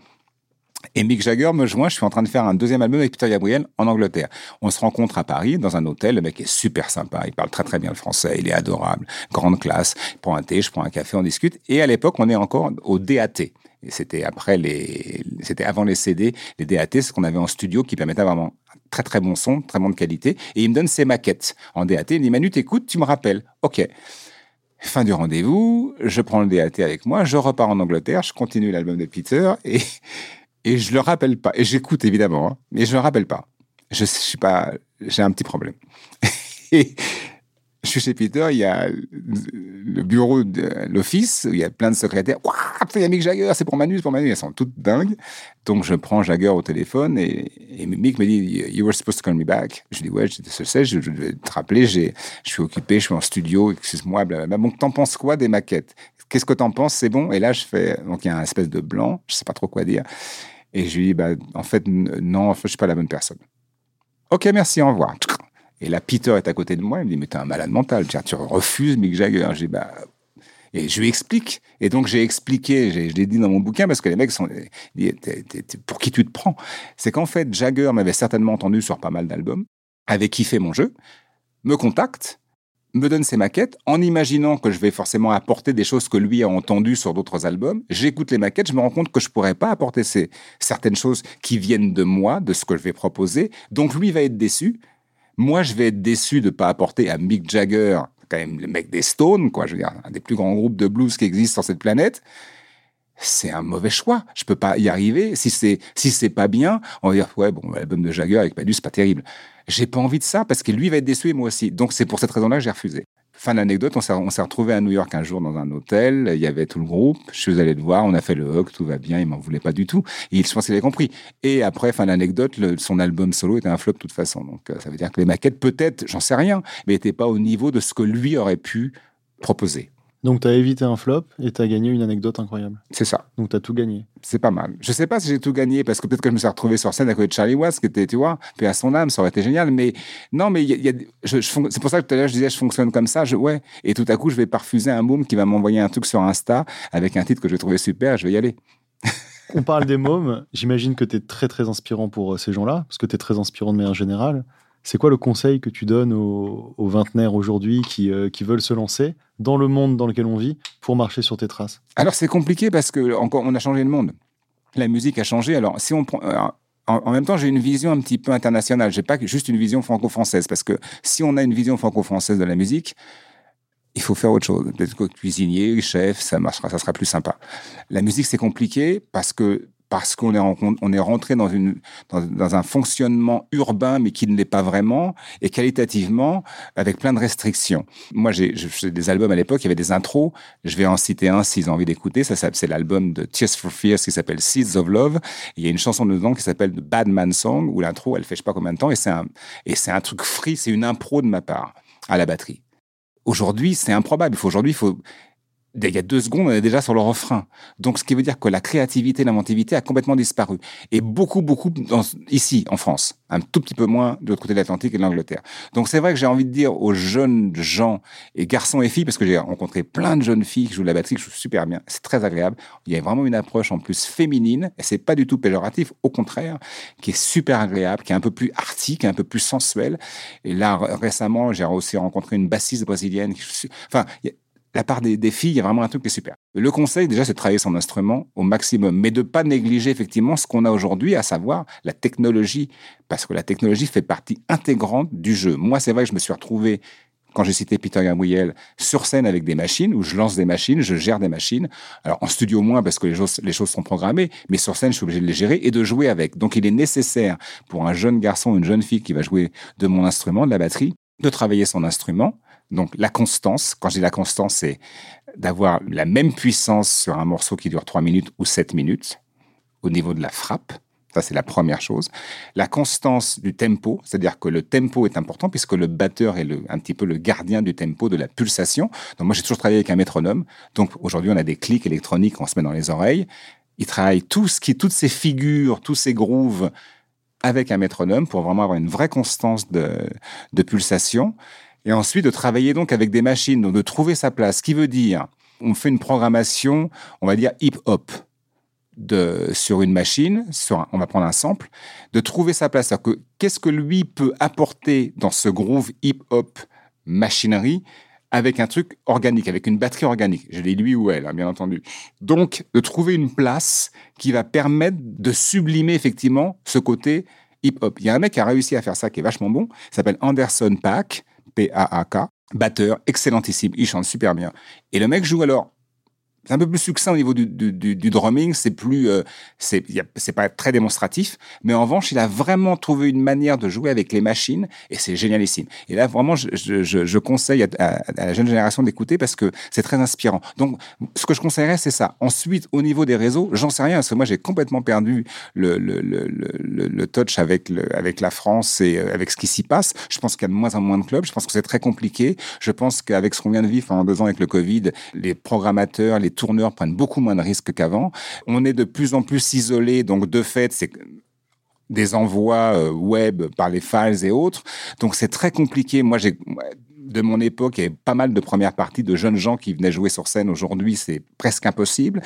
Et Mick Jagger me joint, je suis en train de faire un deuxième album avec Peter Gabriel en Angleterre. On se rencontre à Paris, dans un hôtel, le mec est super sympa, il parle très très bien le français, il est adorable, grande classe, il prend un thé, je prends un café, on discute. Et à l'époque, on est encore au DAT. C'était après les, c'était avant les CD, les DAT, ce qu'on avait en studio qui permettait vraiment très très bon son, très bonne qualité. Et il me donne ses maquettes en DAT. Il me dit Manu, t'écoutes, tu me rappelles. Ok. Fin du rendez-vous, je prends le DAT avec moi, je repars en Angleterre, je continue l'album de Peter et et je le rappelle pas. Et j'écoute évidemment, hein, mais je le rappelle pas. Je, suis pas, j'ai un petit problème. et je suis chez Peter, il y a le bureau de l'office, il y a plein de secrétaires. Waouh, c'est Mick Jagger, c'est pour Manu, c'est pour Manu. Elles sont toutes dingues. Donc je prends Jagger au téléphone et, Mick me dit You were supposed to call me back. Je dis Ouais, je sais, je, je vais te rappeler, je suis occupé, je suis en studio, excuse-moi, blablabla. Bon, t'en penses quoi des maquettes? Qu'est-ce que t'en penses? C'est bon? Et là, je fais. Donc il y a un espèce de blanc, je sais pas trop quoi dire. Et je lui dis, bah, en fait, non, je suis pas la bonne personne. Ok, merci, au revoir. Et là, Peter est à côté de moi, il me dit, mais t'es un malade mental, tu, tu refuses Mick Jagger. Je dis, bah, et je lui explique. Et donc, j'ai expliqué, je l'ai dit dans mon bouquin, parce que les mecs sont. pour qui tu te prends? C'est qu'en fait, Jagger m'avait certainement entendu sur pas mal d'albums, avait kiffé mon jeu, me contacte, me donne ses maquettes en imaginant que je vais forcément apporter des choses que lui a entendues sur d'autres albums. J'écoute les maquettes, je me rends compte que je pourrais pas apporter ces, certaines choses qui viennent de moi, de ce que je vais proposer. Donc lui va être déçu. Moi, je vais être déçu de pas apporter à Mick Jagger, quand même le mec des Stones, quoi, je veux dire, un des plus grands groupes de blues qui existent sur cette planète. C'est un mauvais choix. Je peux pas y arriver. Si c'est si c'est pas bien, on va dire ouais bon l'album de Jagger avec Manu c'est pas terrible. J'ai pas envie de ça parce que lui va être déçu et moi aussi. Donc c'est pour cette raison-là que j'ai refusé. Fin d'anecdote, on s'est, retrouvé à New York un jour dans un hôtel. Il y avait tout le groupe. Je suis allé le voir. On a fait le hug. Tout va bien. Il m'en voulait pas du tout. Et je pense qu'il avait compris. Et après, fin d'anecdote, son album solo était un flop de toute façon. Donc, euh, ça veut dire que les maquettes, peut-être, j'en sais rien, mais n'étaient pas au niveau de ce que lui aurait pu proposer. Donc, tu as évité un flop et tu as gagné une anecdote incroyable. C'est ça. Donc, tu as tout gagné. C'est pas mal. Je sais pas si j'ai tout gagné parce que peut-être que je me suis retrouvé sur scène à côté de Charlie Watts, qui était, tu vois, puis à son âme, ça aurait été génial. Mais non, mais y a, c'est pour ça que tout à l'heure, je disais, je fonctionne comme ça. Je, ouais. Et tout à coup, je vais pas refuser un môme qui va m'envoyer un truc sur Insta avec un titre que je vais trouver super. Je vais y aller. On parle des mômes. J'imagine que tu es très, très inspirant pour euh, ces gens-là, parce que tu es très inspirant de manière générale. C'est quoi le conseil que tu donnes aux, vingtenaires aujourd'hui qui, euh, qui, veulent se lancer dans le monde dans lequel on vit pour marcher sur tes traces? Alors c'est compliqué parce que encore on a changé le monde. La musique a changé. Alors si on prend euh, en, même temps, j'ai une vision un petit peu internationale. J'ai pas juste une vision franco-française parce que si on a une vision franco-française de la musique, il faut faire autre chose. Que cuisinier, chef, ça marchera, ça sera plus sympa. La musique, c'est compliqué parce que parce qu'on est, est rentré dans, un fonctionnement urbain, mais qui ne l'est pas vraiment, et qualitativement, avec plein de restrictions. Moi, j'ai des albums à l'époque, il y avait des intros. Je vais en citer un s'ils ont envie d'écouter. Ça, c'est l'album de Tears for Fears qui s'appelle Seeds of Love. il y a une chanson dedans qui s'appelle The Bad Man Song, où l'intro, elle fait je sais pas combien de temps, et c'est un, truc free, c'est une impro de ma part à la batterie. Aujourd'hui, c'est improbable. Aujourd'hui, il faut, il y a deux secondes, on est déjà sur le refrain. Donc, ce qui veut dire que la créativité, l'inventivité a complètement disparu. Et beaucoup, beaucoup dans, ici, en France. Un tout petit peu moins de l'autre côté de l'Atlantique et de l'Angleterre. Donc, c'est vrai que j'ai envie de dire aux jeunes gens, et garçons et filles, parce que j'ai rencontré plein de jeunes filles qui jouent de la batterie, qui jouent super bien. C'est très agréable. Il y a vraiment une approche en plus féminine, et c'est pas du tout péjoratif, au contraire, qui est super agréable, qui est un peu plus artique, un peu plus sensuelle. Et là, récemment, j'ai aussi rencontré une bassiste brésilienne. Qui, enfin, la part des, filles, il y a vraiment un truc qui est super. Le conseil, déjà, c'est de travailler son instrument au maximum, mais de pas négliger effectivement ce qu'on a aujourd'hui, à savoir la technologie, parce que la technologie fait partie intégrante du jeu. Moi, c'est vrai que je me suis retrouvé, quand j'ai cité Peter Gabriel, sur scène avec des machines, où je lance des machines, je gère des machines. Alors, en studio moins, parce que les choses, les choses sont programmées, mais sur scène, je suis obligé de les gérer et de jouer avec. Donc, il est nécessaire pour un jeune garçon, une jeune fille qui va jouer de mon instrument, de la batterie, de travailler son instrument, donc la constance, quand je dis la constance, c'est d'avoir la même puissance sur un morceau qui dure 3 minutes ou 7 minutes au niveau de la frappe. Ça, c'est la première chose. La constance du tempo, c'est-à-dire que le tempo est important puisque le batteur est un petit peu le gardien du tempo, de la pulsation. Donc moi, j'ai toujours travaillé avec un métronome. Donc aujourd'hui, on a des clics électroniques qu'on se met dans les oreilles. Il travaille tout ce qui, toutes ces figures, tous ces grooves avec un métronome pour vraiment avoir une vraie constance de pulsation et ensuite de travailler donc avec des machines, donc de trouver sa place. Ce qui veut dire, on fait une programmation, on va dire hip-hop. De, sur une machine, on va prendre un sample, de trouver sa place. Que, qu'est-ce que lui peut apporter dans ce groove hip-hop machinerie avec un truc organique, avec une batterie organique? Je dis lui ou elle, hein, bien entendu. Donc, de trouver une place qui va permettre de sublimer effectivement ce côté hip-hop. Il y a un mec qui a réussi à faire ça qui est vachement bon, s'appelle Anderson Pack. P-A-A-K, batteur, excellentissime, il chante super bien. Et le mec joue alors c'est un peu plus succinct au niveau du, drumming, c'est plus, euh, c'est, pas très démonstratif, mais en revanche, il a vraiment trouvé une manière de jouer avec les machines et c'est génialissime. Et là, vraiment, je, je, je conseille à, la jeune génération d'écouter parce que c'est très inspirant. Donc, ce que je conseillerais, c'est ça. Ensuite, au niveau des réseaux, j'en sais rien parce que moi, j'ai complètement perdu le, le, le, le, touch avec, avec la France et euh, avec ce qui s'y passe. Je pense qu'il y a de moins en moins de clubs. Je pense que c'est très compliqué. Je pense qu'avec ce qu'on vient de vivre en deux ans avec le Covid, les programmateurs, les tourneurs prennent beaucoup moins de risques qu'avant. On est de plus en plus isolé, donc de fait, c'est des envois euh, web par les files et autres. Donc c'est très compliqué. Moi, j'ai de mon époque, avait pas mal de premières parties de jeunes gens qui venaient jouer sur scène. Aujourd'hui, c'est presque impossible.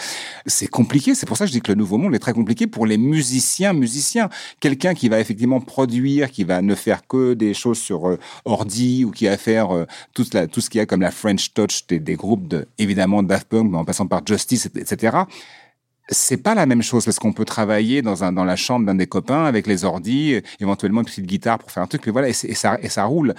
C'est compliqué. C'est pour ça que je dis que le nouveau monde est très compliqué pour les musiciens, musiciens. Quelqu'un qui va effectivement produire, qui va ne faire que des choses sur euh, ordi ou qui va faire euh, tout ce qu'il y a comme la French Touch des, des groupes de, évidemment, Daft Punk, mais en passant par Justice, etc c'est pas la même chose parce qu'on peut travailler dans un dans la chambre d'un des copains avec les ordis, éventuellement une petite guitare pour faire un truc, mais voilà et, ça et ça roule.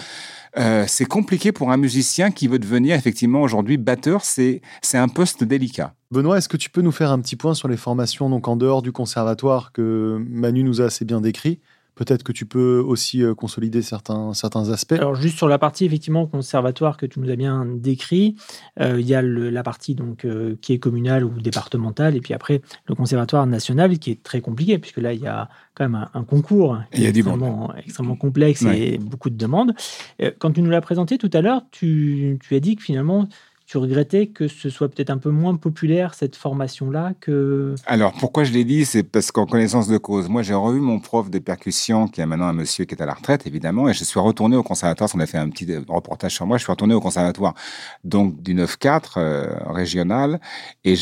Euh, c'est compliqué pour un musicien qui veut devenir effectivement aujourd'hui batteur, c'est c'est un poste délicat. Benoît, est-ce que tu peux nous faire un petit point sur les formations donc en dehors du conservatoire que Manu nous a assez bien décrit? Peut-être que tu peux aussi euh, consolider certains, certains aspects. Alors juste sur la partie effectivement conservatoire que tu nous as bien décrit, euh, il y a la partie donc euh, qui est communale ou départementale et puis après le conservatoire national qui est très compliqué puisque là il y a quand même un, concours extrêmement, extrêmement, complexe et beaucoup de demandes. Quand tu nous l'as présenté tout à l'heure, tu, tu as dit que finalement tu regrettais que ce soit peut-être un peu moins populaire cette formation-là que... Alors pourquoi je l'ai dit, c'est parce qu'en connaissance de cause, moi j'ai revu mon prof de percussion, qui est maintenant un monsieur qui est à la retraite évidemment, et je suis retourné au conservatoire, on a fait un petit reportage sur moi, je suis retourné au conservatoire donc du 9-4 euh, régional, et,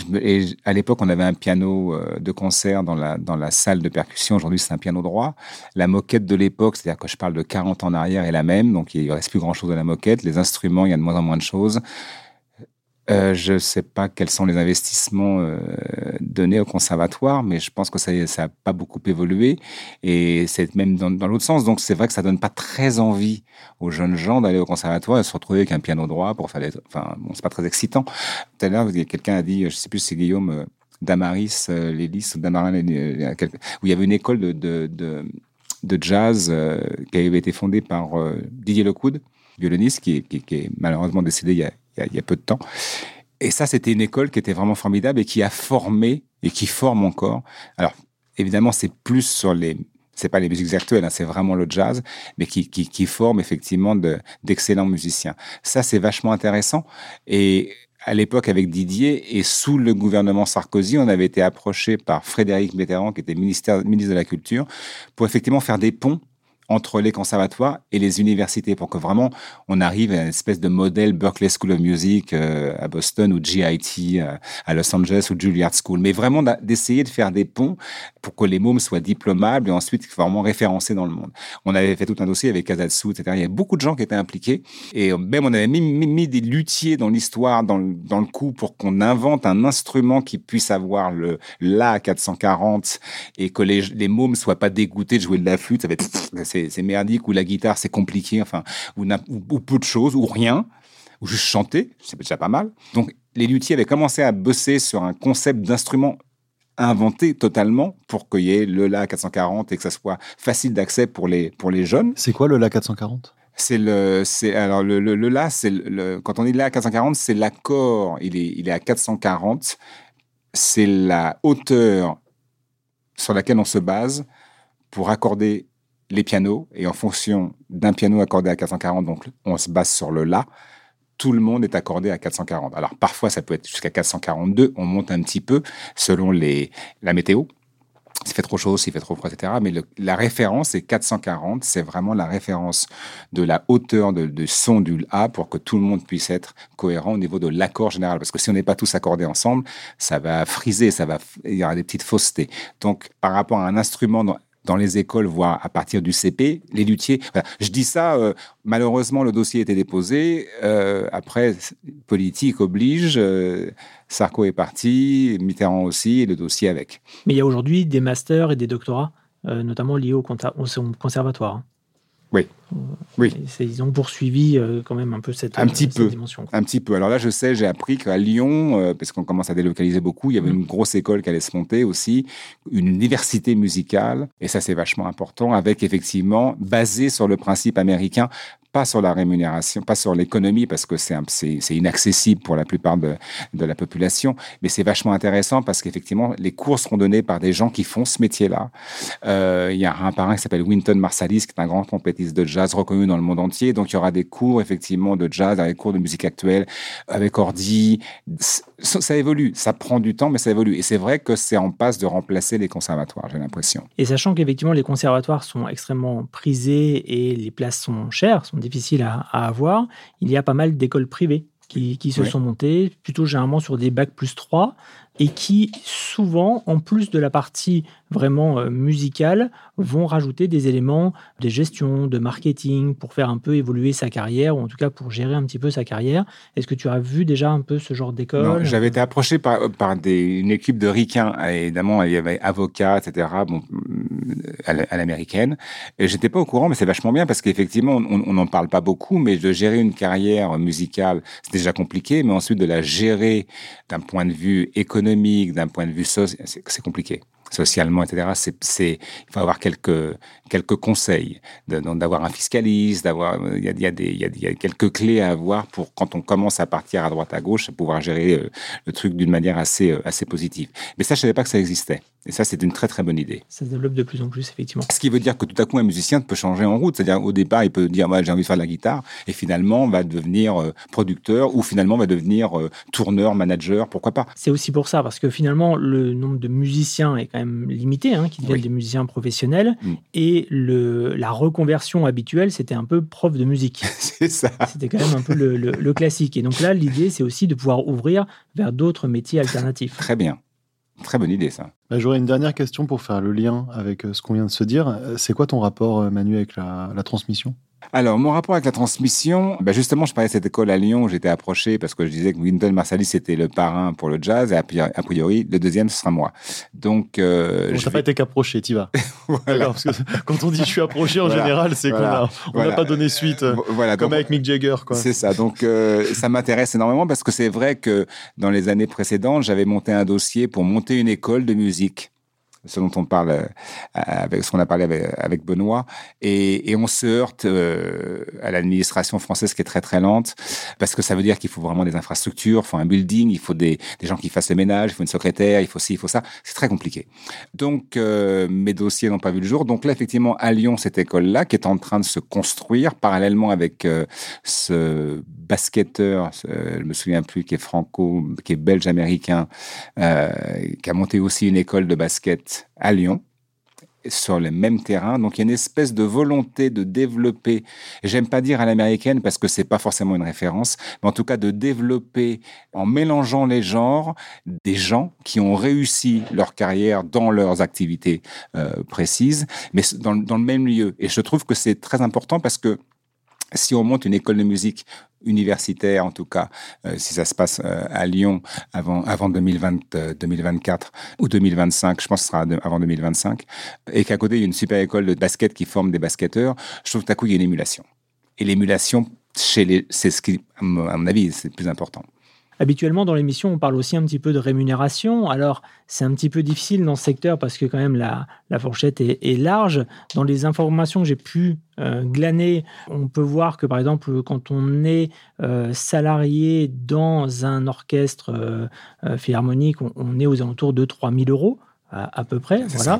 à l'époque on avait un piano euh, de concert dans la, dans la salle de percussion, aujourd'hui c'est un piano droit. La moquette de l'époque, c'est-à-dire que je parle de 40 ans en arrière, est la même, donc il ne reste plus grand-chose de la moquette, les instruments, il y a de moins en moins de choses. Euh, je ne sais pas quels sont les investissements euh, donnés au conservatoire, mais je pense que ça n'a pas beaucoup évolué. Et c'est même dans, dans l'autre sens. Donc c'est vrai que ça donne pas très envie aux jeunes gens d'aller au conservatoire et se retrouver avec un piano droit pour faire des... Enfin, bon, c'est pas très excitant. Tout à l'heure, quelqu'un a dit, je sais plus si c'est Guillaume euh, Damaris, euh, Lélis, Damarin, où il y avait une école de, de, de, de jazz qui avait été fondée par Didier Lecoud, violoniste, qui, qui, qui est malheureusement décédé il y a il y, a, peu de temps. Et ça, c'était une école qui était vraiment formidable et qui a formé et qui forme encore. Alors, évidemment, c'est plus sur les, c'est pas les musiques actuelles, hein, c'est vraiment le jazz, mais qui, qui, forme effectivement d'excellents musiciens. Ça, c'est vachement intéressant. Et à l'époque avec Didier et sous le gouvernement Sarkozy, on avait été approché par Frédéric Mitterrand, qui était ministre de la Culture, pour effectivement faire des ponts entre les conservatoires et les universités pour que vraiment on arrive à une espèce de modèle Berkeley School of Music euh, à Boston ou GIT euh, à Los Angeles ou Juilliard School, mais vraiment d'essayer de faire des ponts pour que les mômes soient diplomables et ensuite vraiment référencés dans le monde. On avait fait tout un dossier avec Kazatsu, etc. Il y avait beaucoup de gens qui étaient impliqués et même on avait mis, mis, des luthiers dans l'histoire, dans, le, coup pour qu'on invente un instrument qui puisse avoir le La 440 et que les, les mômes soient pas dégoûtés de jouer de la flûte. c'est merdique, ou la guitare c'est compliqué, enfin, ou, peu de choses, ou rien, ou juste chanter, c'est déjà pas mal. Donc les luthiers avaient commencé à bosser sur un concept d'instrument inventé totalement pour qu'il y ait le La 440 et que ça soit facile d'accès pour les, pour les jeunes. C'est quoi le La 440 c'est le, c'est alors le, le, la, c'est le, quand on dit la 440, c'est l'accord. Il est, il est à 440. C'est la hauteur sur laquelle on se base pour accorder les pianos, et en fonction d'un piano accordé à 440, donc on se base sur le La, tout le monde est accordé à 440. Alors parfois ça peut être jusqu'à 442, on monte un petit peu selon les, la météo. S'il fait trop chaud, s'il fait trop froid, etc. Mais la référence est 440, c'est vraiment la référence de la hauteur de, son du A pour que tout le monde puisse être cohérent au niveau de l'accord général. Parce que si on n'est pas tous accordés ensemble, ça va friser, ça va, il y aura des petites faussetés. Donc par rapport à un instrument dans les écoles, voire à partir du CP, les luthiers. Je dis ça, euh, malheureusement, le dossier été déposé. Euh, après, politique oblige. Euh, Sarko est parti, Mitterrand aussi, et le dossier avec. Mais il y a aujourd'hui des masters et des doctorats, notamment liés au, conservatoire. Hein. Oui. Oui. Ils ont poursuivi euh, quand même un peu cette, un petit peu, dimension. Un petit peu. Alors là, je sais, j'ai appris qu'à Lyon, euh, parce qu'on commence à délocaliser beaucoup, il y avait mm. une grosse école qui allait se monter aussi, une université musicale, et ça c'est vachement important, avec effectivement, basé sur le principe américain, pas sur la rémunération, pas sur l'économie, parce que c'est inaccessible pour la plupart de, la population, mais c'est vachement intéressant parce qu'effectivement, les cours seront donnés par des gens qui font ce métier-là. Euh, il y a un parrain qui s'appelle Winton Marsalis, qui est un grand compétiste de jazz reconnu dans le monde entier, donc il y aura des cours effectivement de jazz, des cours de musique actuelle, avec ordi. Ça, ça évolue, ça prend du temps, mais ça évolue. Et c'est vrai que c'est en passe de remplacer les conservatoires, j'ai l'impression. Et sachant qu'effectivement, les conservatoires sont extrêmement prisés et les places sont chères, sont difficile à, avoir, il y a pas mal d'écoles privées qui, se sont montées, plutôt généralement sur des bacs plus 3, et qui souvent, en plus de la partie vraiment euh, musicale, vont rajouter des éléments de gestion, de marketing, pour faire un peu évoluer sa carrière, ou en tout cas pour gérer un petit peu sa carrière. Est-ce que tu as vu déjà un peu ce genre d'école? J'avais été approché par, par des, une équipe de ricains, évidemment, il y avait avocats, etc., bon, à l'américaine. Et j'étais pas au courant, mais c'est vachement bien, parce qu'effectivement, on n'en parle pas beaucoup, mais de gérer une carrière musicale, c'est déjà compliqué, mais ensuite de la gérer d'un point de vue économique, d'un point de vue social, c'est compliqué socialement, etc. C'est, il faut avoir quelques, quelques conseils, d'avoir un fiscaliste, d'avoir, il y a, y, a y, y a quelques clés à avoir pour quand on commence à partir à droite à gauche, pouvoir gérer euh, le truc d'une manière assez, euh, assez positive. Mais ça, je savais pas que ça existait. Et ça, c'est une très très bonne idée. Ça se développe de plus en plus, effectivement. Ce qui veut dire que tout à coup, un musicien peut changer en route. C'est-à-dire, au départ, il peut dire, moi, j'ai envie de faire de la guitare, et finalement, va devenir euh, producteur, ou finalement, va devenir tourneur, manager, pourquoi pas. C'est aussi pour ça, parce que finalement, le nombre de musiciens est quand même limité, hein, qui deviennent des musiciens professionnels. Mm. Et le, la reconversion habituelle, c'était un peu prof de musique. c'est ça. C'était quand même un peu le, classique. Et donc là, l'idée, c'est aussi de pouvoir ouvrir vers d'autres métiers alternatifs. Très bien. Très bonne idée, ça. Bah, j'aurais une dernière question pour faire le lien avec euh, ce qu'on vient de se dire. Euh, c'est quoi ton rapport, euh, Manu, avec la transmission? Alors, mon rapport avec la transmission, ben justement, je parlais de cette école à Lyon où j'étais approché parce que je disais que Winton Marsalis était le parrain pour le jazz et a priori, le deuxième, ce sera moi. Donc, euh, bon, je pas été qu'approché, tu vas. voilà. Parce que quand on dit je suis approché, en général, c'est qu'on n'a on pas donné suite, euh, voilà. comme avec Mick Jagger. C'est ça. Donc, euh, ça m'intéresse énormément parce que c'est vrai que dans les années précédentes, j'avais monté un dossier pour monter une école de musique ce dont on parle, euh, avec ce qu'on a parlé avec, Benoît, et, on se heurte euh, à l'administration française qui est très très lente, parce que ça veut dire qu'il faut vraiment des infrastructures, il faut un building, il faut des, gens qui fassent le ménage, il faut une secrétaire, il faut ci, il faut ça. C'est très compliqué. Donc euh, mes dossiers n'ont pas vu le jour. Donc là, effectivement, à Lyon, cette école-là, qui est en train de se construire parallèlement avec ce basketteur, je me souviens plus, qui est franco, qui est belge-américain, qui a monté aussi une école de basket à Lyon sur le même terrain. Donc il y a une espèce de volonté de développer, j'aime pas dire à l'américaine parce que c'est pas forcément une référence, mais en tout cas de développer en mélangeant les genres des gens qui ont réussi leur carrière dans leurs activités euh, précises, mais dans le même lieu. Et je trouve que c'est très important parce que si on monte une école de musique universitaire, en tout cas, euh, si ça se passe euh, à Lyon avant, avant 2020, 2024 euh, ou 2025, je pense que ce sera avant 2025, et qu'à côté, il y a une super école de basket qui forme des basketteurs, je trouve qu'à coup, il y a une émulation. Et l'émulation, chez c'est ce qui, à mon avis, c'est le plus important. Habituellement, dans l'émission, on parle aussi un petit peu de rémunération. Alors, c'est un petit peu difficile dans ce secteur parce que quand même la, fourchette est, large. Dans les informations que j'ai pu euh, glaner, on peut voir que par exemple, quand on est euh, salarié dans un orchestre euh, philharmonique, on, est aux alentours de 3000 euros. À, peu près. Voilà.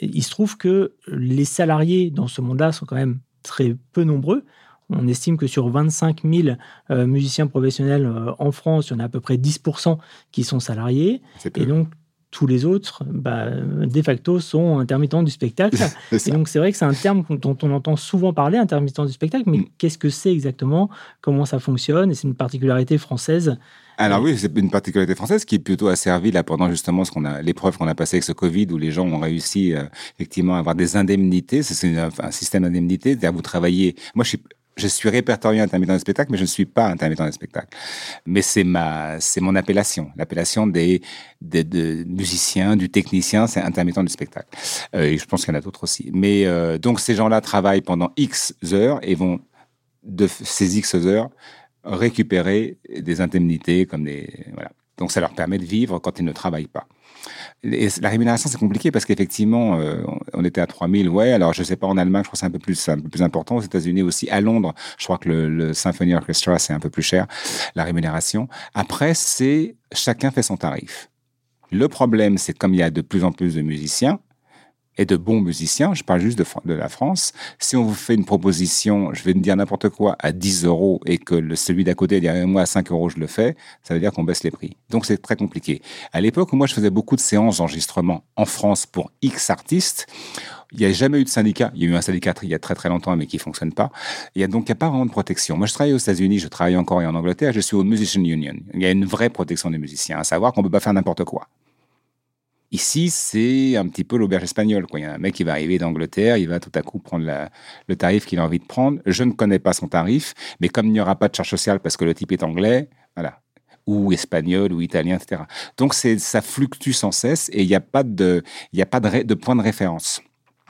il se trouve que les salariés dans ce monde-là sont quand même très peu nombreux. On estime que sur 25 000 euh, musiciens professionnels euh, en France, il y en a à peu près 10% qui sont salariés. Et donc, tous les autres, bah, de facto, sont intermittents du spectacle. et donc, c'est vrai que c'est un terme dont on entend souvent parler, intermittent du spectacle, mais mm. qu'est-ce que c'est exactement? Comment ça fonctionne? Et c'est une particularité française. Alors oui, c'est une particularité française qui est plutôt asservie là pendant justement ce qu'on a l'épreuve qu'on a passée avec ce Covid où les gens ont réussi euh, effectivement à avoir des indemnités. C'est un système d'indemnité. C'est-à-dire vous travaillez. Moi, je suis je suis répertorié intermittent de spectacle, mais je ne suis pas intermittent de spectacle. Mais c'est ma, c'est mon appellation. L'appellation des, des, musiciens, du technicien, c'est intermittent du spectacle. Euh, et je pense qu'il y en a d'autres aussi. Mais euh, donc ces gens-là travaillent pendant X heures et vont de ces X heures récupérer des indemnités comme des voilà. Donc ça leur permet de vivre quand ils ne travaillent pas. Et la rémunération, c'est compliqué parce qu'effectivement, euh, on était à 3000, ouais. Alors, je sais pas, en Allemagne, je crois que c'est un peu plus, un peu plus important. Aux États-Unis aussi, à Londres, je crois que le, le Symphony Orchestra, c'est un peu plus cher, la rémunération. Après, c'est chacun fait son tarif. Le problème, c'est comme il y a de plus en plus de musiciens, et de bons musiciens, je parle juste de, la France, si on vous fait une proposition, je vais me dire n'importe quoi, à 10 euros et que le, celui d'à côté dit moi à 5 euros je le fais, ça veut dire qu'on baisse les prix. Donc c'est très compliqué. À l'époque moi je faisais beaucoup de séances d'enregistrement en France pour X artistes, il n'y a jamais eu de syndicat. Il y a eu un syndicat il y a très très longtemps, mais qui fonctionne pas. Il y a donc il n'y a pas vraiment de protection. Moi, je travaille aux États-Unis, je travaille encore et en Angleterre. Je suis au Musician Union. Il y a une vraie protection des musiciens, à savoir qu'on peut pas faire n'importe quoi. Ici, c'est un petit peu l'auberge espagnole. Il y a un mec qui va arriver d'Angleterre, il va tout à coup prendre le tarif qu'il a envie de prendre. Je ne connais pas son tarif, mais comme il n'y aura pas de charge sociale parce que le type est anglais, voilà, ou espagnol ou italien, etc. Donc ça fluctue sans cesse et il n'y a pas de point de référence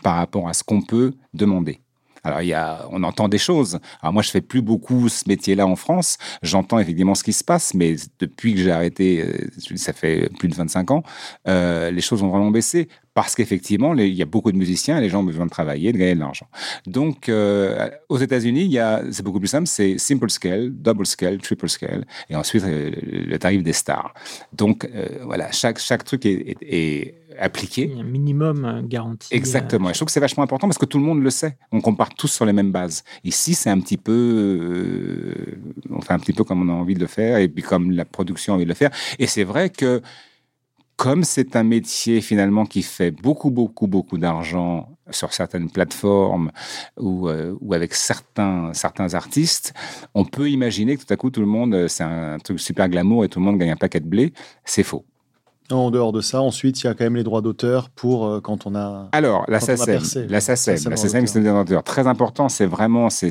par rapport à ce qu'on peut demander. Alors, il y a, on entend des choses. Alors, moi, je fais plus beaucoup ce métier-là en France. J'entends effectivement ce qui se passe, mais depuis que j'ai arrêté, euh, ça fait plus de 25 ans, euh, les choses ont vraiment baissé parce qu'effectivement, il y a beaucoup de musiciens et les gens ont besoin de travailler, de gagner de l'argent. Donc, euh, aux États-Unis, c'est beaucoup plus simple, c'est simple scale, double scale, triple scale, et ensuite le tarif des stars. Donc, voilà, chaque chaque truc est, est appliqué. un minimum euh, garanti. Exactement. je trouve que c'est vachement important parce que tout le monde le sait. On compare tous sur les mêmes bases. Ici, c'est un petit peu, euh, on fait un petit peu comme on a envie de le faire et puis comme la production a envie de le faire. Et c'est vrai que comme c'est un métier finalement qui fait beaucoup, beaucoup, beaucoup d'argent sur certaines plateformes ou, euh, ou avec certains, certains artistes, on peut imaginer que tout à coup, tout le monde, c'est un truc super glamour et tout le monde gagne un paquet de blé. C'est faux. En dehors de ça, ensuite, il y a quand même les droits d'auteur pour euh, quand on a. Alors, la SACEM, la SACEM, c'est un d'auteur. Très important, c'est vraiment, c'est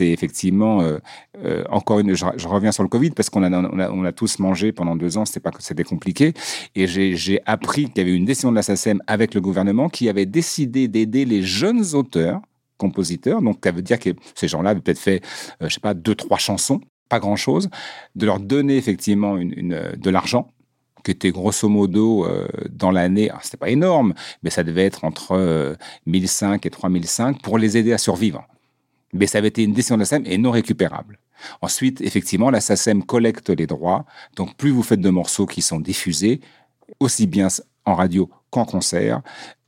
effectivement, euh, euh, encore une, je, reviens sur le Covid parce qu'on a, on a, on a, tous mangé pendant deux ans, c'était compliqué. Et j'ai appris qu'il y avait une décision de la SACEM avec le gouvernement qui avait décidé d'aider les jeunes auteurs compositeurs. Donc, ça veut dire que ces gens-là avaient peut-être fait, je sais pas, deux, trois chansons, pas grand-chose, de leur donner effectivement une, une, de l'argent était grosso modo euh, dans l'année, c'était pas énorme, mais ça devait être entre euh, 1005 et 3005 pour les aider à survivre. Mais ça avait été une décision de la SACEM et non récupérable. Ensuite, effectivement, la SACEM collecte les droits. Donc, plus vous faites de morceaux qui sont diffusés, aussi bien en radio qu'en concert,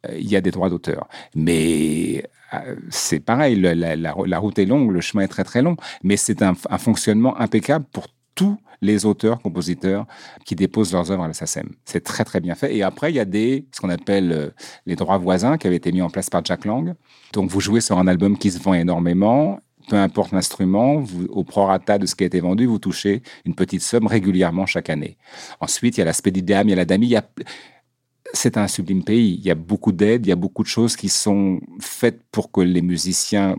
euh, il y a des droits d'auteur. Mais euh, c'est pareil, la, route est longue, le chemin est très très long, mais c'est un, un, fonctionnement impeccable pour tous les auteurs, compositeurs qui déposent leurs œuvres à la SACEM. C'est très très bien fait. Et après, il y a des, ce qu'on appelle euh, les droits voisins qui avaient été mis en place par Jack Lang. Donc vous jouez sur un album qui se vend énormément peu importe l'instrument, au prorata de ce qui a été vendu, vous touchez une petite somme régulièrement chaque année. Ensuite, il y a l'aspect d'idéam, il y a la dami, c'est un sublime pays. Il y a beaucoup d'aides, il y a beaucoup de choses qui sont faites pour que les musiciens,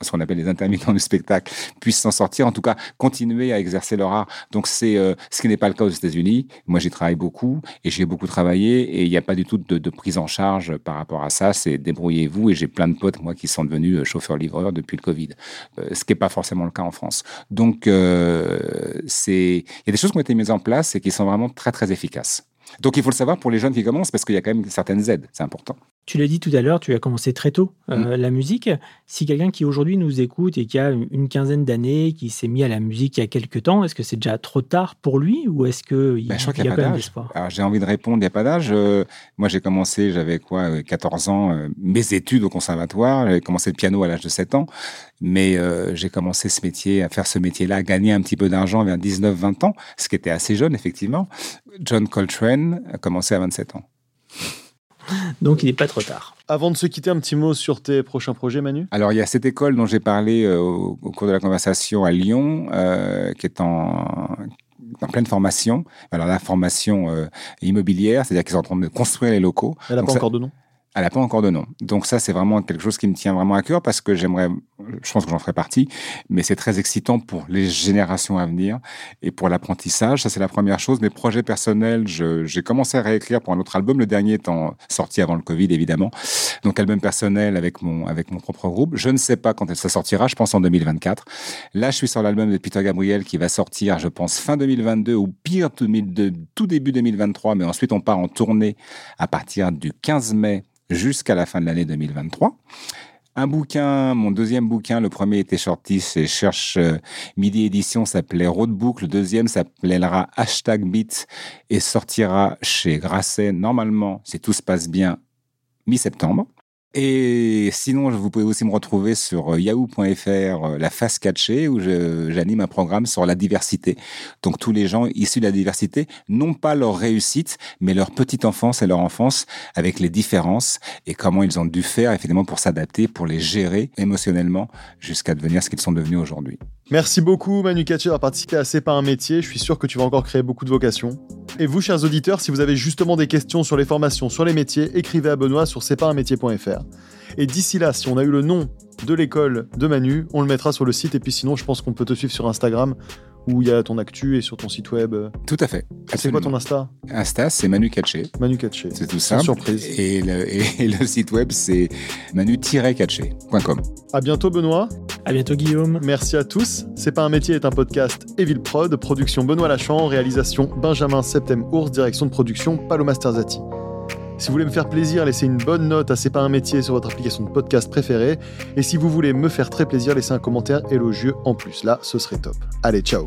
ce qu'on appelle les intermittents du spectacle, puissent s'en sortir, en tout cas continuer à exercer leur art. Donc c'est euh, ce qui n'est pas le cas aux États-Unis. Moi, j'y travaille beaucoup et j'ai beaucoup travaillé et il n'y a pas du tout de, prise en charge par rapport à ça. C'est débrouillez-vous et j'ai plein de potes moi qui sont devenus euh, chauffeurs-livreurs depuis le Covid, euh, ce qui n'est pas forcément le cas en France. Donc il y a des choses qui ont été mises en place et qui sont vraiment très très efficaces. Donc il faut le savoir pour les jeunes qui commencent parce qu'il y a quand même certaines aides, c'est important. Tu l'as dit tout à l'heure, tu as commencé très tôt euh, mmh. la musique. Si quelqu'un qui aujourd'hui nous écoute et qui a une quinzaine d'années, qui s'est mis à la musique il y a quelques temps, est-ce que c'est déjà trop tard pour lui ou est-ce qu'il ben, y, qu y, a, a quand même d'espoir? J'ai envie de répondre, il n'y a pas d'âge. Euh, moi j'ai commencé, j'avais quoi, 14 ans, euh, mes études au conservatoire, j'ai commencé le piano à l'âge de 7 ans, mais j'ai commencé ce métier, à faire ce métier-là, à gagner un petit peu d'argent vers 19-20 ans, ce qui était assez jeune effectivement. John Coltrane a commencé à 27 ans. Donc il n'est pas trop tard. Avant de se quitter, un petit mot sur tes prochains projets, Manu? Alors, il y a cette école dont j'ai parlé euh, au, au, cours de la conversation à Lyon, euh, qui est en, en pleine formation. Alors, la formation euh, immobilière, c'est-à-dire qu'ils sont en train de construire les locaux. Elle n'a pas ça, encore de nom? Elle n'a pas encore de nom. Donc ça, c'est vraiment quelque chose qui me tient vraiment à cœur parce que j'aimerais, je pense que j'en ferai partie, mais c'est très excitant pour les générations à venir et pour l'apprentissage. Ça, c'est la première chose. Mes projets personnels, j'ai commencé à réécrire pour un autre album, le dernier étant sorti avant le Covid, évidemment. Donc album personnel avec mon, avec mon propre groupe. Je ne sais pas quand ça sortira, je pense en 2024. Là, je suis sur l'album de Peter Gabriel qui va sortir, je pense, fin 2022 ou pire, tout début 2023, mais ensuite on part en tournée à partir du 15 mai jusqu'à la fin de l'année 2023. Un bouquin, mon deuxième bouquin, le premier était sorti c'est Cherche euh, Midi Édition, s'appelait Roadbook. Le deuxième s'appellera Hashtag Beat et sortira chez Grasset, normalement, si tout se passe bien, mi-septembre. Et sinon, vous pouvez aussi me retrouver sur yahoo.fr, la face catchée, où j'anime un programme sur la diversité. Donc tous les gens issus de la diversité, non pas leur réussite, mais leur petite enfance et leur enfance avec les différences et comment ils ont dû faire effectivement pour s'adapter, pour les gérer émotionnellement jusqu'à devenir ce qu'ils sont devenus aujourd'hui. Merci beaucoup Manu Katché d'avoir participé à C'est pas un métier. Je suis sûr que tu vas encore créer beaucoup de vocations. Et vous, chers auditeurs, si vous avez justement des questions sur les formations, sur les métiers, écrivez à Benoît sur c'est pas un métier.fr. Et d'ici là, si on a eu le nom de l'école de Manu, on le mettra sur le site. Et puis sinon, je pense qu'on peut te suivre sur Instagram où il y a ton actu et sur ton site web. Tout à fait. C'est quoi ton Insta? Insta, c'est Manu Katché. Manu Katché. C'est tout ça. surprise. Et le, et le, site web, c'est manu-katché.com. À bientôt, Benoît. À bientôt, Guillaume. Merci à tous. C'est pas un métier est un podcast Evil Prod, production Benoît Lachan, réalisation Benjamin Septem Ours, direction de production Paloma Sterzati. Si vous voulez me faire plaisir, laissez une bonne note à C'est pas un métier sur votre application de podcast préférée. Et si vous voulez me faire très plaisir, laissez un commentaire élogieux en plus. Là, ce serait top. Allez, ciao